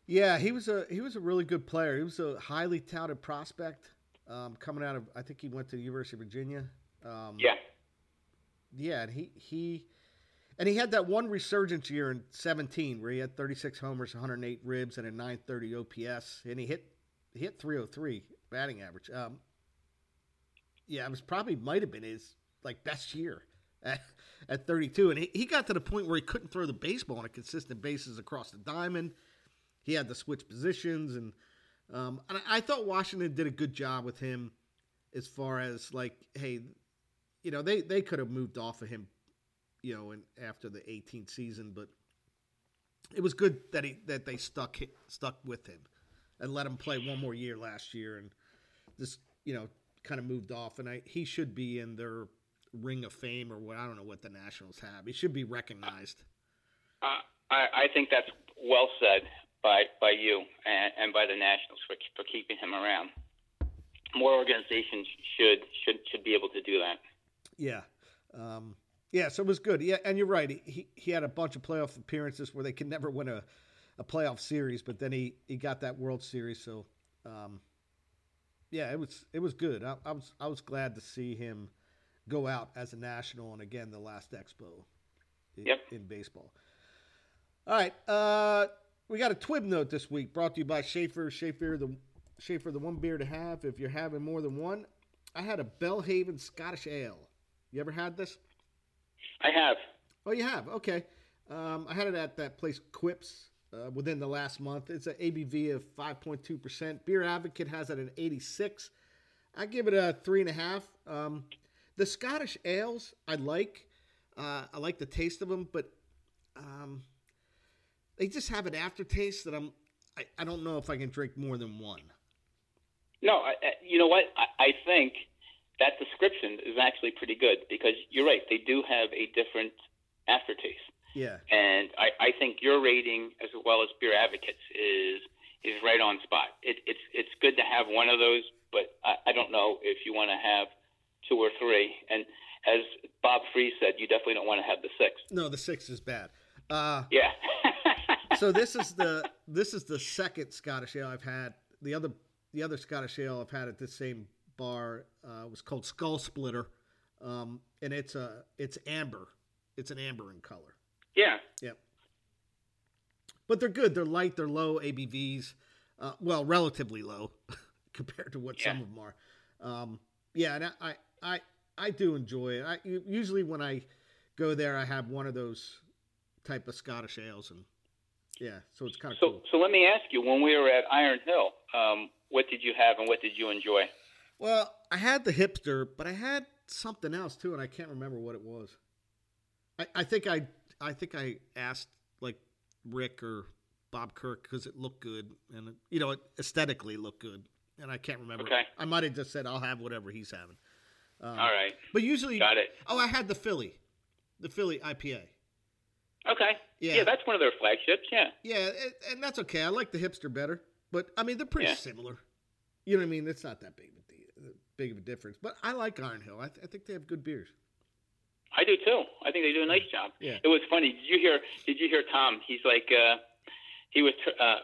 Yeah, he was a he was a really good player. He was a highly touted prospect um, coming out of. I think he went to the University of Virginia. Um, yeah. Yeah, and he he and he had that one resurgence year in 17 where he had 36 homers, 108 ribs, and a 930 OPS, and he hit hit 303 batting average. Um, yeah, it was probably might have been his like best year at, at 32, and he, he got to the point where he couldn't throw the baseball on a consistent basis across the diamond. He had to switch positions, and um, and I thought Washington did a good job with him as far as like, hey, you know, they they could have moved off of him you know, and after the 18th season, but it was good that he that they stuck stuck with him and let him play one more year last year and just you know kind of moved off, and I he should be in their Ring of Fame or what I don't know what the Nationals have. He should be recognized. Uh, I, I think that's well said by by you and, and by the Nationals for for keeping him around. More organizations should should should be able to do that. Yeah. Um, yeah, so it was good. Yeah, and you're right. He he had a bunch of playoff appearances where they could never win a, a playoff series, but then he, he got that World Series. So, um, yeah, it was it was good. I, I, was I was glad to see him go out as a national, and again the last Expo in, yep. in baseball. All right, uh, we got a Twib note this week, brought to you by Schaefer. Schaefer the Schaefer the one beer to have if you're having more than one. I had a Belhaven Scottish Ale. You ever had this? I have. Oh, you have? Okay. Um, I had it at that place, Quips, uh, within the last month. It's an ABV of 5.2%. Beer Advocate has it at 86. I give it a three and a half. Um, the Scottish ales I like. Uh, I like the taste of them, but um, they just have an aftertaste that I'm. I, I don't know if I can drink more than one. No, I, you know what? I, I think that description is actually pretty good because you're right. They do have a different aftertaste. Yeah. And I, I think your rating, as well as Beer Advocates, is is right on spot. It, it's it's good to have one of those, but I, I don't know if you want to have two or three. And as Bob Free said, you definitely don't want to have the six. No, the six is bad. Uh, yeah. so this is the this is the second Scottish ale I've had. The other the other Scottish ale I've had at this same bar uh, was called Skull Splitter, um, and it's a it's amber. It's an amber in color. Yeah. Yep. But they're good. They're light. They're low ABVs. Uh, well, relatively low compared to what yeah. some of them are. Um, yeah, and I, I I do enjoy it. I usually when I go there, I have one of those type of Scottish ales, and yeah, so it's kind of so. Cool. So let me ask you: When we were at Iron Hill, um, what did you have, and what did you enjoy? Well, I had the hipster, but I had something else too, and I can't remember what it was. I, I think I I think I asked like Rick or Bob Kirk because it looked good and it, you know it aesthetically looked good, and I can't remember. Okay. I might have just said I'll have whatever he's having. Um, All right. But usually, got it. Oh, I had the Philly, the Philly IPA. Okay. Yeah. Yeah, that's one of their flagships. Yeah. Yeah, and that's okay. I like the hipster better, but I mean they're pretty yeah. similar. You know what I mean? It's not that big big of a difference. But I like Iron Hill. I, th- I think they have good beers. I do too. I think they do a nice job. Yeah. It was funny. Did you hear? Did you hear Tom? He's like, uh, he was uh,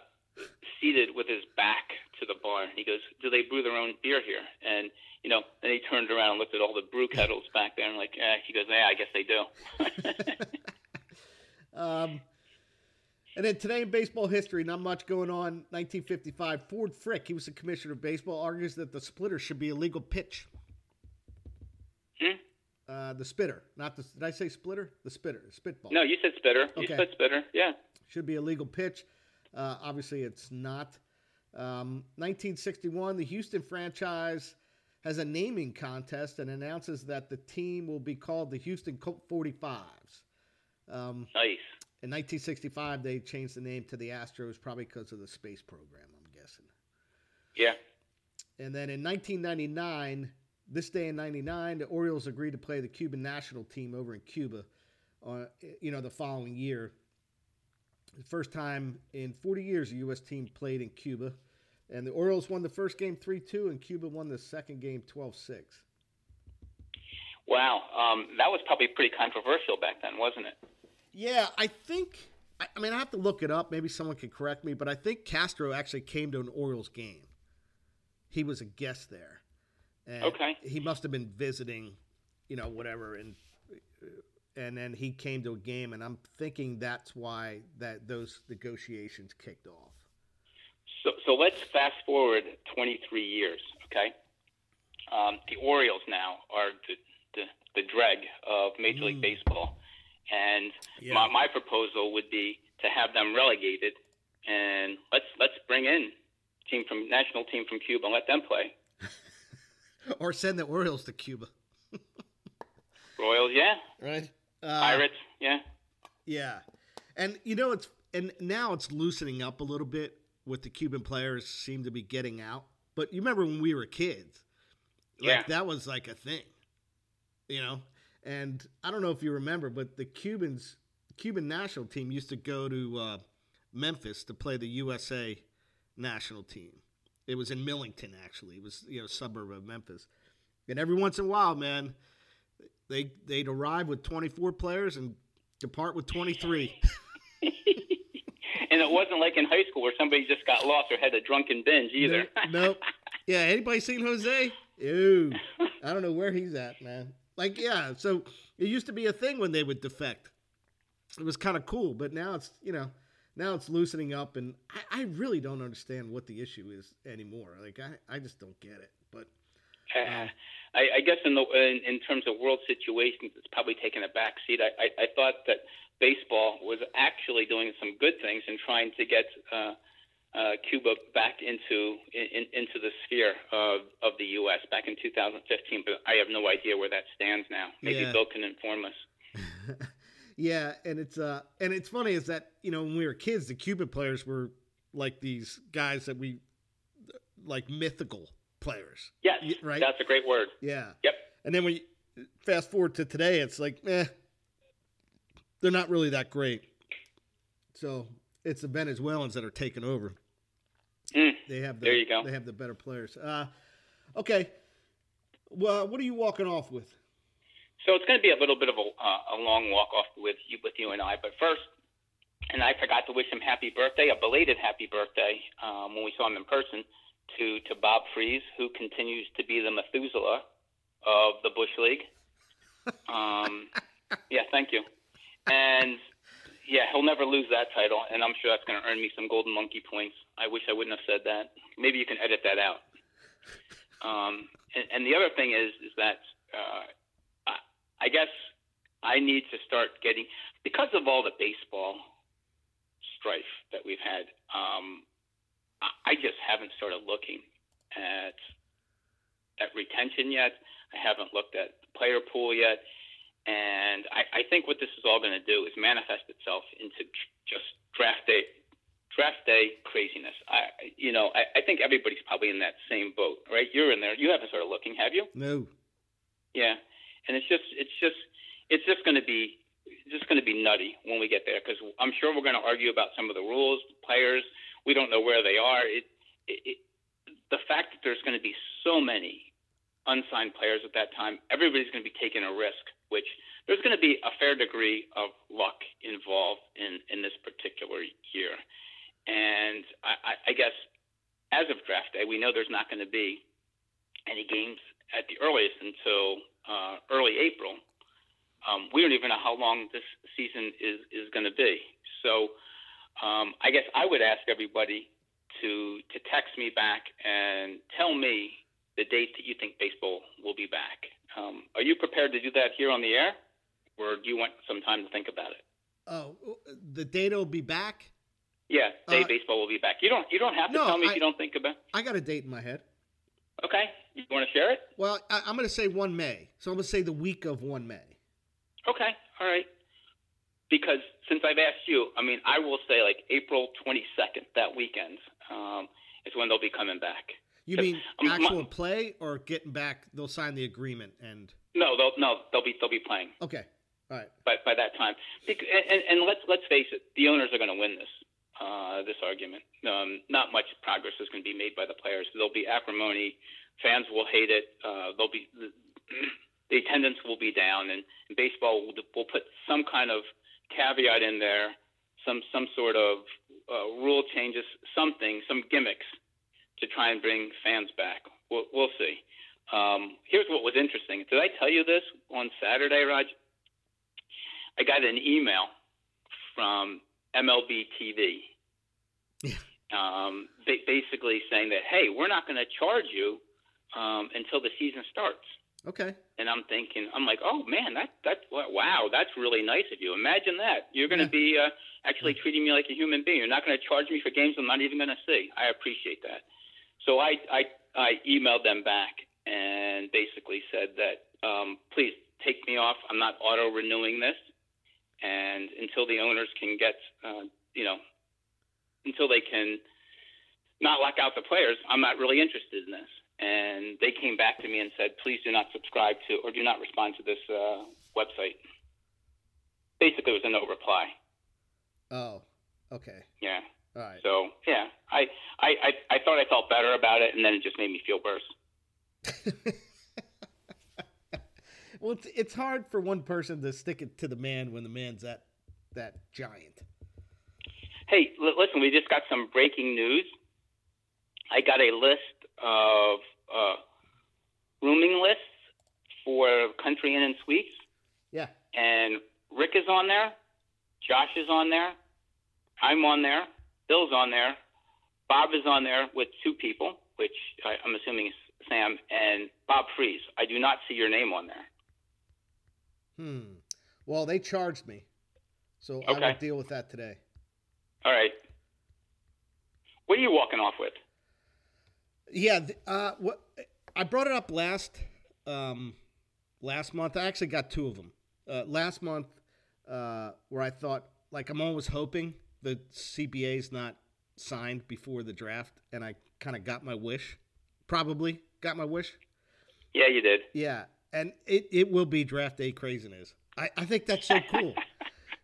seated with his back to the bar. He goes, "Do they brew their own beer here?" And you know, then he turned around and looked at all the brew kettles back there, and like, eh, he goes, "Yeah, I guess they do." um, and then today in baseball history, not much going on. 1955, Ford Frick, he was the commissioner of baseball, argues that the splitter should be a legal pitch. Hmm? Uh, the spitter, not the. Did I say splitter? The spitter, spitball. No, you said spitter. Okay. You said spitter. Yeah. Should be a legal pitch. Uh, obviously, it's not. Um, 1961, the Houston franchise has a naming contest and announces that the team will be called the Houston Colt 45s. Um, nice. In 1965, they changed the name to the Astros, probably because of the space program, I'm guessing. Yeah. And then in 1999, this day in 99, the Orioles agreed to play the Cuban national team over in Cuba, uh, you know, the following year. The first time in 40 years a U.S. team played in Cuba. And the Orioles won the first game 3 2, and Cuba won the second game 12 6. Wow. Um, that was probably pretty controversial back then, wasn't it? Yeah, I think. I mean, I have to look it up. Maybe someone can correct me, but I think Castro actually came to an Orioles game. He was a guest there. And okay. He must have been visiting, you know, whatever, and and then he came to a game, and I'm thinking that's why that those negotiations kicked off. So, so let's fast forward 23 years, okay? Um, the Orioles now are the, the, the dreg of Major mm. League Baseball. And yeah. my, my proposal would be to have them relegated, and let's let's bring in team from national team from Cuba and let them play. or send the Orioles to Cuba. Royals, yeah. Right. Uh, Pirates, yeah. Yeah, and you know it's and now it's loosening up a little bit with the Cuban players seem to be getting out but you remember when we were kids? Like Yeah. that was like a thing, you know. And I don't know if you remember, but the Cubans, Cuban national team used to go to uh, Memphis to play the USA national team. It was in Millington, actually. It was you know a suburb of Memphis. And every once in a while, man, they they'd arrive with 24 players and depart with 23. and it wasn't like in high school where somebody just got lost or had a drunken binge either. No, nope. Yeah, anybody seen Jose? Ew. I don't know where he's at, man. Like, yeah, so it used to be a thing when they would defect. It was kind of cool, but now it's, you know, now it's loosening up, and I, I really don't understand what the issue is anymore. Like, I, I just don't get it. But Uh, I, I guess in the in, in terms of world situations, it's probably taken a back seat. I, I, I thought that baseball was actually doing some good things and trying to get uh, uh, Cuba back into in, into the sphere of, of the U.S. back in 2015, but I have no idea where that stands now. Maybe Yeah. Bill can inform us. yeah, and it's uh, and it's funny is that you know when we were kids, the Cuban players were like these guys that we like mythical players. Yes, right? that's a great word. Yeah. Yep. And then we fast forward to today, it's like, eh, they're not really that great. So it's the Venezuelans that are taking over. Mm, They have the There you go. they have the better players. Uh, okay. Well, what are you walking off with? So it's going to be a little bit of a, uh, a long walk off with you, with you and I. But first, and I forgot to wish him happy birthday, a belated happy birthday um, when we saw him in person, to to Bob Fries, who continues to be the Methuselah of the Bush League. Um, yeah, thank you. And yeah, he'll never lose that title, and I'm sure that's going to earn me some golden monkey points. I wish I wouldn't have said that. Maybe you can edit that out. Um, and, and the other thing is, is that uh, I, I guess I need to start getting because of all the baseball strife that we've had. Um, I, I just haven't started looking at at retention yet. I haven't looked at the player pool yet, and I, I think what this is all going to do is manifest itself into just draft day draft day craziness. I you know I, I think everybody's probably in that same boat, right? You're in there. You haven't started looking, have you? No. Yeah, and it's just it's just it's just going to be just going to be nutty when we get there because I'm sure we're going to argue about some of the rules, the players. We don't know where they are. It, it, it the fact that there's going to be so many unsigned players at that time, everybody's going to be taking a risk, which there's going to be a fair degree of luck involved in in this particular year. And I, I, I guess as of draft day, we know there's not going to be any games at the earliest until uh, early April. Um, we don't even know how long this season is, is going to be. So um, I guess I would ask everybody to to text me back and tell me the date that you think baseball will be back. Um, are you prepared to do that here on the air, or do you want some time to think about it? Oh, the data will be back. Yeah, day Uh, baseball will be back. You don't you don't have to no, tell me I- if you don't think about. I got a date in my head. Okay, you want to share it? Well, I, I'm going to say 1 May. So I'm going to say the week of 1 May. Okay, all right. Because since I've asked you, I mean, I will say like April 22nd, that weekend, um, is when they'll be coming back. You mean um, my- actual play or getting back? They'll sign the agreement and. No, they'll no, they'll be they'll be playing Okay. All right. by by that time. And, and, and let's let's face it, the owners are going to win this this argument. Um, not much progress is going to be made by the players. There'll be acrimony. Fans will hate it. Uh, there'll be the attendance will be down, and, and baseball will, will put some kind of caveat in there, some some sort of uh, rule changes, something, some gimmicks to try and bring fans back. We'll, we'll see. Um, here's what was interesting. Did I tell you this on Saturday, Raj? I got an email from MLB TV, Yeah. um, ba- basically saying that, hey, we're not going to charge you um, until the season starts. Okay. And I'm thinking, I'm like, oh man, that that wow, that's really nice of you. Imagine that. You're going to Yeah. be uh, actually treating me like a human being. You're not going to charge me for games I'm not even going to see. I appreciate that. So I I, I emailed them back and basically said that um, please take me off. I'm not auto renewing this, and until the owners can get uh, you know until they can not lock out the players. I'm not really interested in this. And they came back to me and said, please do not subscribe to or do not respond to this uh, website. Basically, it was a no reply. Oh, okay. Yeah. All right. So yeah, I, I, I, I thought I felt better about it, and then it just made me feel worse. well, it's, it's hard for one person to stick it to the man when the man's that that giant. Hey, l- listen, we just got some breaking news. I got a list of uh, rooming lists for Country Inn and Suites, Yeah. and Rick is on there, Josh is on there, I'm on there, Bill's on there, Bob is on there with two people, which I, I'm assuming is Sam and Bob Freeze. I do not see your name on there. Hmm. Well, they charged me, so I Okay. will deal with that today. All right. What are you walking off with? Yeah. Uh, what I brought it up last um, last month. I actually got two of them. Uh, last month, uh, where I thought like I'm always hoping the CBA's not signed before the draft, and I kind of got my wish. Probably got my wish. Yeah, you did. Yeah, and it, it will be draft day craziness. I, I think that's so cool.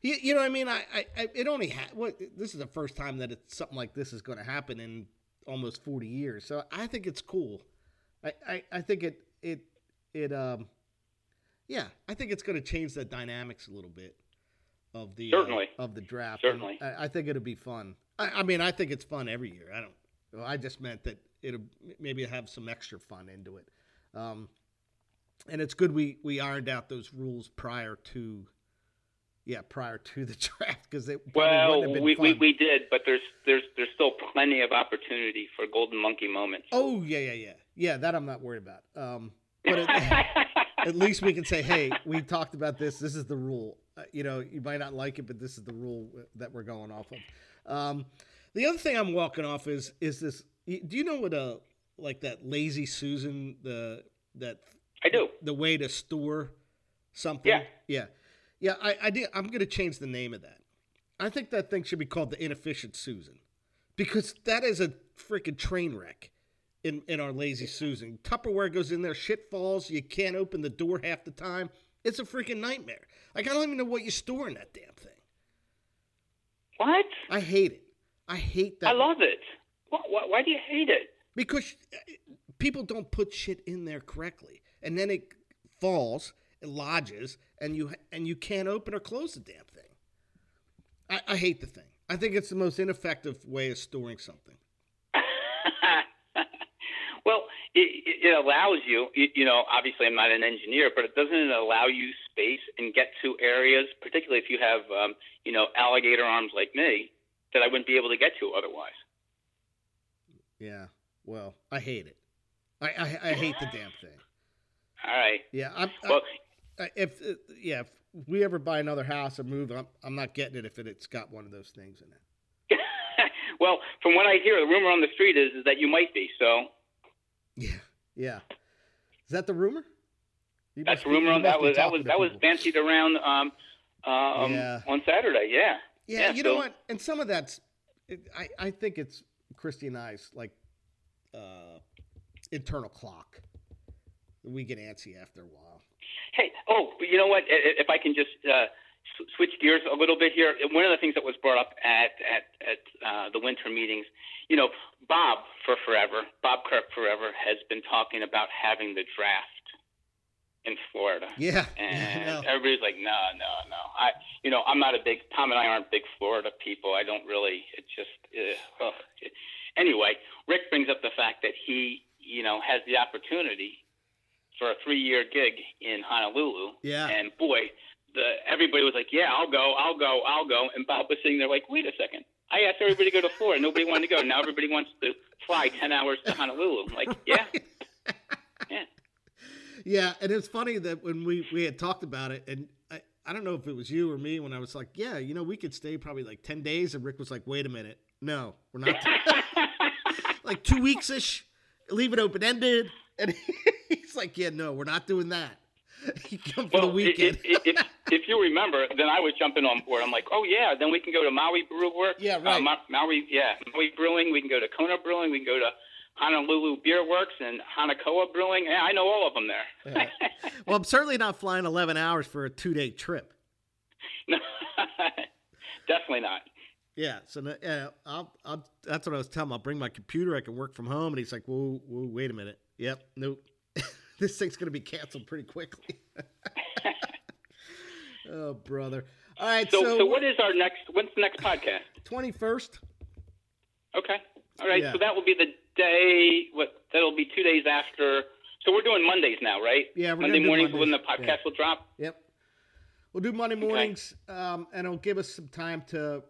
you, you know what I mean? I, I, I it only ha- what this is the first time that it's something like this is going to happen in almost forty years. So I think it's cool. I, I, I think it it it um yeah I think it's going to change the dynamics a little bit of the uh, Certainly. of the draft. Certainly. I, I think it'll be fun. I, I mean I think it's fun every year. I don't. well, I just meant that it'll maybe have some extra fun into it. Um, and it's good we we ironed out those rules prior to yeah prior to the draft because it Well, wouldn't have been we, we, we did, but there's there's there's still plenty of opportunity for golden monkey moments. oh yeah yeah yeah yeah that I'm not worried about um but it, at least we can say hey we talked about this this is the rule uh, you know you might not like it but this is the rule that we're going off of um the other thing I'm walking off is is this do you know what a like that lazy Susan the that I do. the way to store something. Yeah. Yeah. Yeah, I, I did I'm gonna change the name of that. I think that thing should be called the inefficient Susan. Because that is a freaking train wreck in, in our lazy Susan. Tupperware goes in there, shit falls, you can't open the door half the time. It's a freaking nightmare. Like I don't even know what you store in that damn thing. What? I hate it. I hate that I love it. Why, why, why do you hate it? because uh, people don't put shit in there correctly, and then it falls, it lodges, and you and you can't open or close the damn thing. I, I hate the thing. I think it's the most ineffective way of storing something. well, it, it allows you, you. Know, obviously, I'm not an engineer, but it doesn't it allow you space and get to areas, particularly if you have, um, you know, alligator arms like me, that I wouldn't be able to get to otherwise. Yeah. Well, I hate it. I I, I hate the damn thing. All right. Yeah. I'm, Well, I, if uh, yeah, if we ever buy another house or move, I'm I'm not getting it if it, it's got one of those things in it. well, from what I hear, the rumor on the street is, is that you might be. So Yeah. Yeah. Is that the rumor? You that's the rumor on that was that was that was fancied around um, um, Yeah. on Saturday. Yeah. Yeah, Yeah, you know what? And some of that's, it, I I think it's Christy and I's like uh, internal clock. We get antsy after a while. Hey, oh, but you know what? If I can just uh, switch gears a little bit here, one of the things that was brought up at at at uh, the winter meetings, you know, Bob for forever, Bob Kirk forever has been talking about having the draft in Florida. Yeah, And no. everybody's like, no, no, no. I, you know, I'm not a big Tom and I aren't big Florida people. I don't really. It just. Uh. Anyway, Rick brings up the fact that he, you know, has the opportunity for a three-year gig in Honolulu. Yeah. And boy, the everybody was like, yeah, I'll go, I'll go, I'll go. And Bob was sitting there like, wait a second. I asked everybody to go to Florida. Nobody wanted to go. Now everybody wants to fly ten hours to Honolulu. I'm like, yeah, yeah. yeah, and it's funny that when we we had talked about it, and I I don't know if it was you or me when I was like, yeah, you know, we could stay probably like ten days, and Rick was like, wait a minute, no, we're not. like two weeks ish, leave it open ended, and he's like, yeah, no, we're not doing that. You come for the Well, weekend. if, if you remember, then I was jumping on board. I'm like, oh yeah, then we can go to Maui Brew Works. Yeah, Uh, right. Ma- Maui, yeah, Maui Brewing. We can go to Kona Brewing. We can go to Honolulu Beer Works and Hanakoa Brewing. Yeah, I know all of them there. Yeah. Well, I'm certainly not flying 11 hours for a two day trip. no, definitely not. Yeah, so yeah, I'll, I'll, that's what I was telling him. I'll bring my computer. I can work from home. And he's like, whoa, whoa wait a minute. Yep, nope. this thing's going to be canceled pretty quickly. oh, brother. All right, So, so, so what is our next? When's the next podcast? 21st? Okay. All right. Yeah. So that will be the day. What? That'll be two days after. So we're doing Mondays now, right? Yeah, Monday mornings when the podcast Yeah. will drop. Yep. We'll do Monday mornings, um, and it'll give us some time to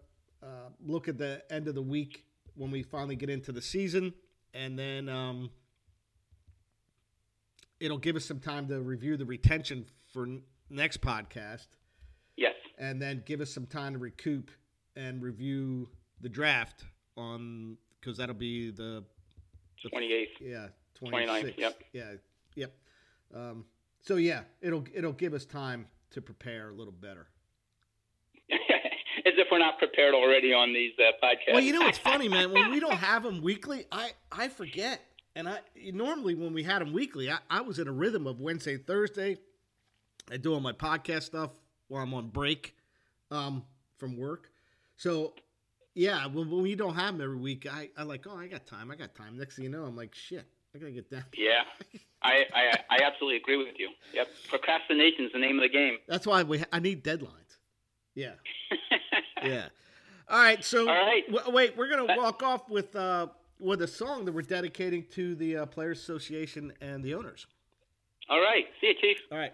uh, look at the end of the week when we finally get into the season, and then um, it'll give us some time to review the retention for n- next podcast, Yes. and then give us some time to recoup and review the draft on because that'll be the Twenty eighth. yeah, 29th, 26. yep. Yeah, yep. Um, so yeah, it'll it'll give us time to prepare a little better. If we're not prepared already on these uh, podcasts. Well, you know what's funny, man? When we don't have them weekly, I I forget. And I normally when we had them weekly, I, I was in a rhythm of Wednesday, Thursday. I doing my podcast stuff while I'm on break um, from work. So yeah, when, when we don't have them every week, I I like, oh, I got time, I got time. Next thing you know, I'm like, shit, I gotta get down. Yeah, I, I I absolutely agree with you. Yep, procrastination is the name of the game. That's why we I need deadlines. Yeah. Yeah. All right. So All right. w- wait, we're gonna walk off with uh, with a song that we're dedicating to the uh, Players Association and the owners. All right, see you, Chief. All right.